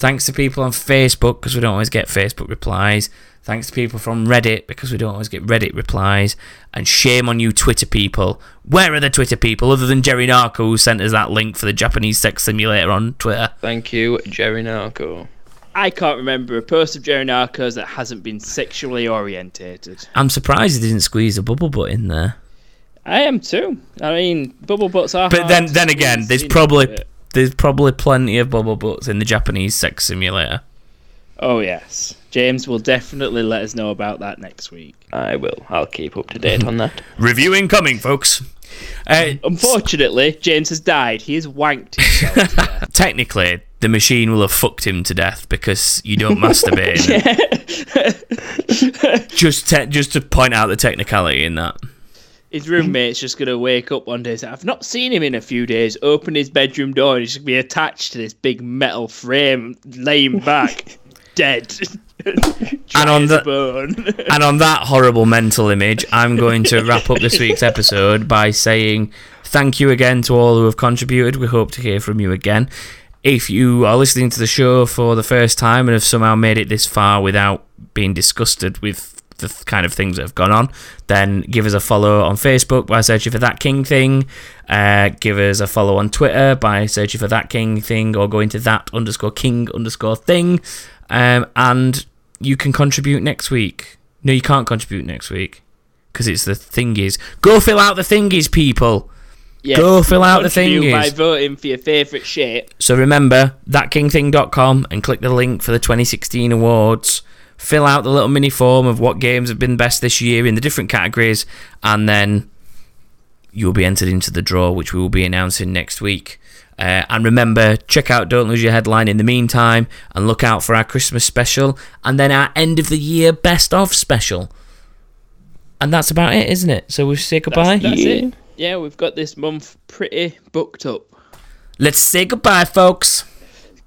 Thanks to people on Facebook because we don't always get Facebook replies. Thanks to people from Reddit because we don't always get Reddit replies. And shame on you, Twitter people. Where are the Twitter people other than Jerry Narco who sent us that link for the Japanese sex simulator on Twitter? Thank you, Jerry Narco. I can't remember a post of Jerry Narcos that hasn't been sexually orientated. I'm surprised he didn't squeeze a bubble butt in there. I am too. I mean, bubble butts are. But hard then, then again, there's probably but- there's probably plenty of bubble butts in the Japanese sex simulator. Oh yes, James will definitely let us know about that next week. I will. I'll keep up to date on that. Reviewing coming, folks. Uh, Unfortunately, James has died. He has wanked himself. to technically, the machine will have fucked him to death because you don't masturbate. just te- just to point out the technicality in that. His roommate's just gonna wake up one day and say, "I've not seen him in a few days." Open his bedroom door, and he's gonna be attached to this big metal frame, laying back, dead. And on Dry as a the- bone. And on that horrible mental image, I'm going to wrap up this week's episode by saying thank you again to all who have contributed. We hope to hear from you again. If you are listening to the show for the first time and have somehow made it this far without being disgusted with the th- kind of things that have gone on, then give us a follow on Facebook by searching for that King thing. Uh, give us a follow on Twitter by searching for that King thing or going to that underscore King underscore thing. Um, and you can contribute next week. No, you can't contribute next week because it's the thingies. Go fill out the thingies, people. Yeah, Go fill out the thingies. by voting for your favourite shit. So remember thatkingthing.com and click the link for the 2016 awards. Fill out the little mini form of what games have been best this year in the different categories, and then you'll be entered into the draw, which we will be announcing next week. Uh, and remember, check out Don't Lose Your Headline in the meantime, and look out for our Christmas special, and then our end of the year best of special. And that's about it, isn't it? So we'll say goodbye. That's Yeah. it. Yeah, we've got this month pretty booked up. Let's say goodbye, folks.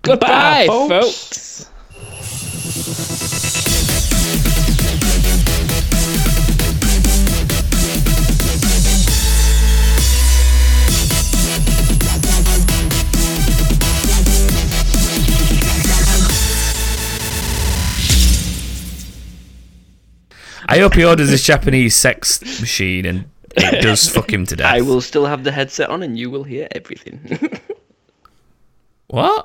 Goodbye, folks. folks. I hope he orders this Japanese sex machine and it does fuck him to death. I will still have the headset on and you will hear everything. What?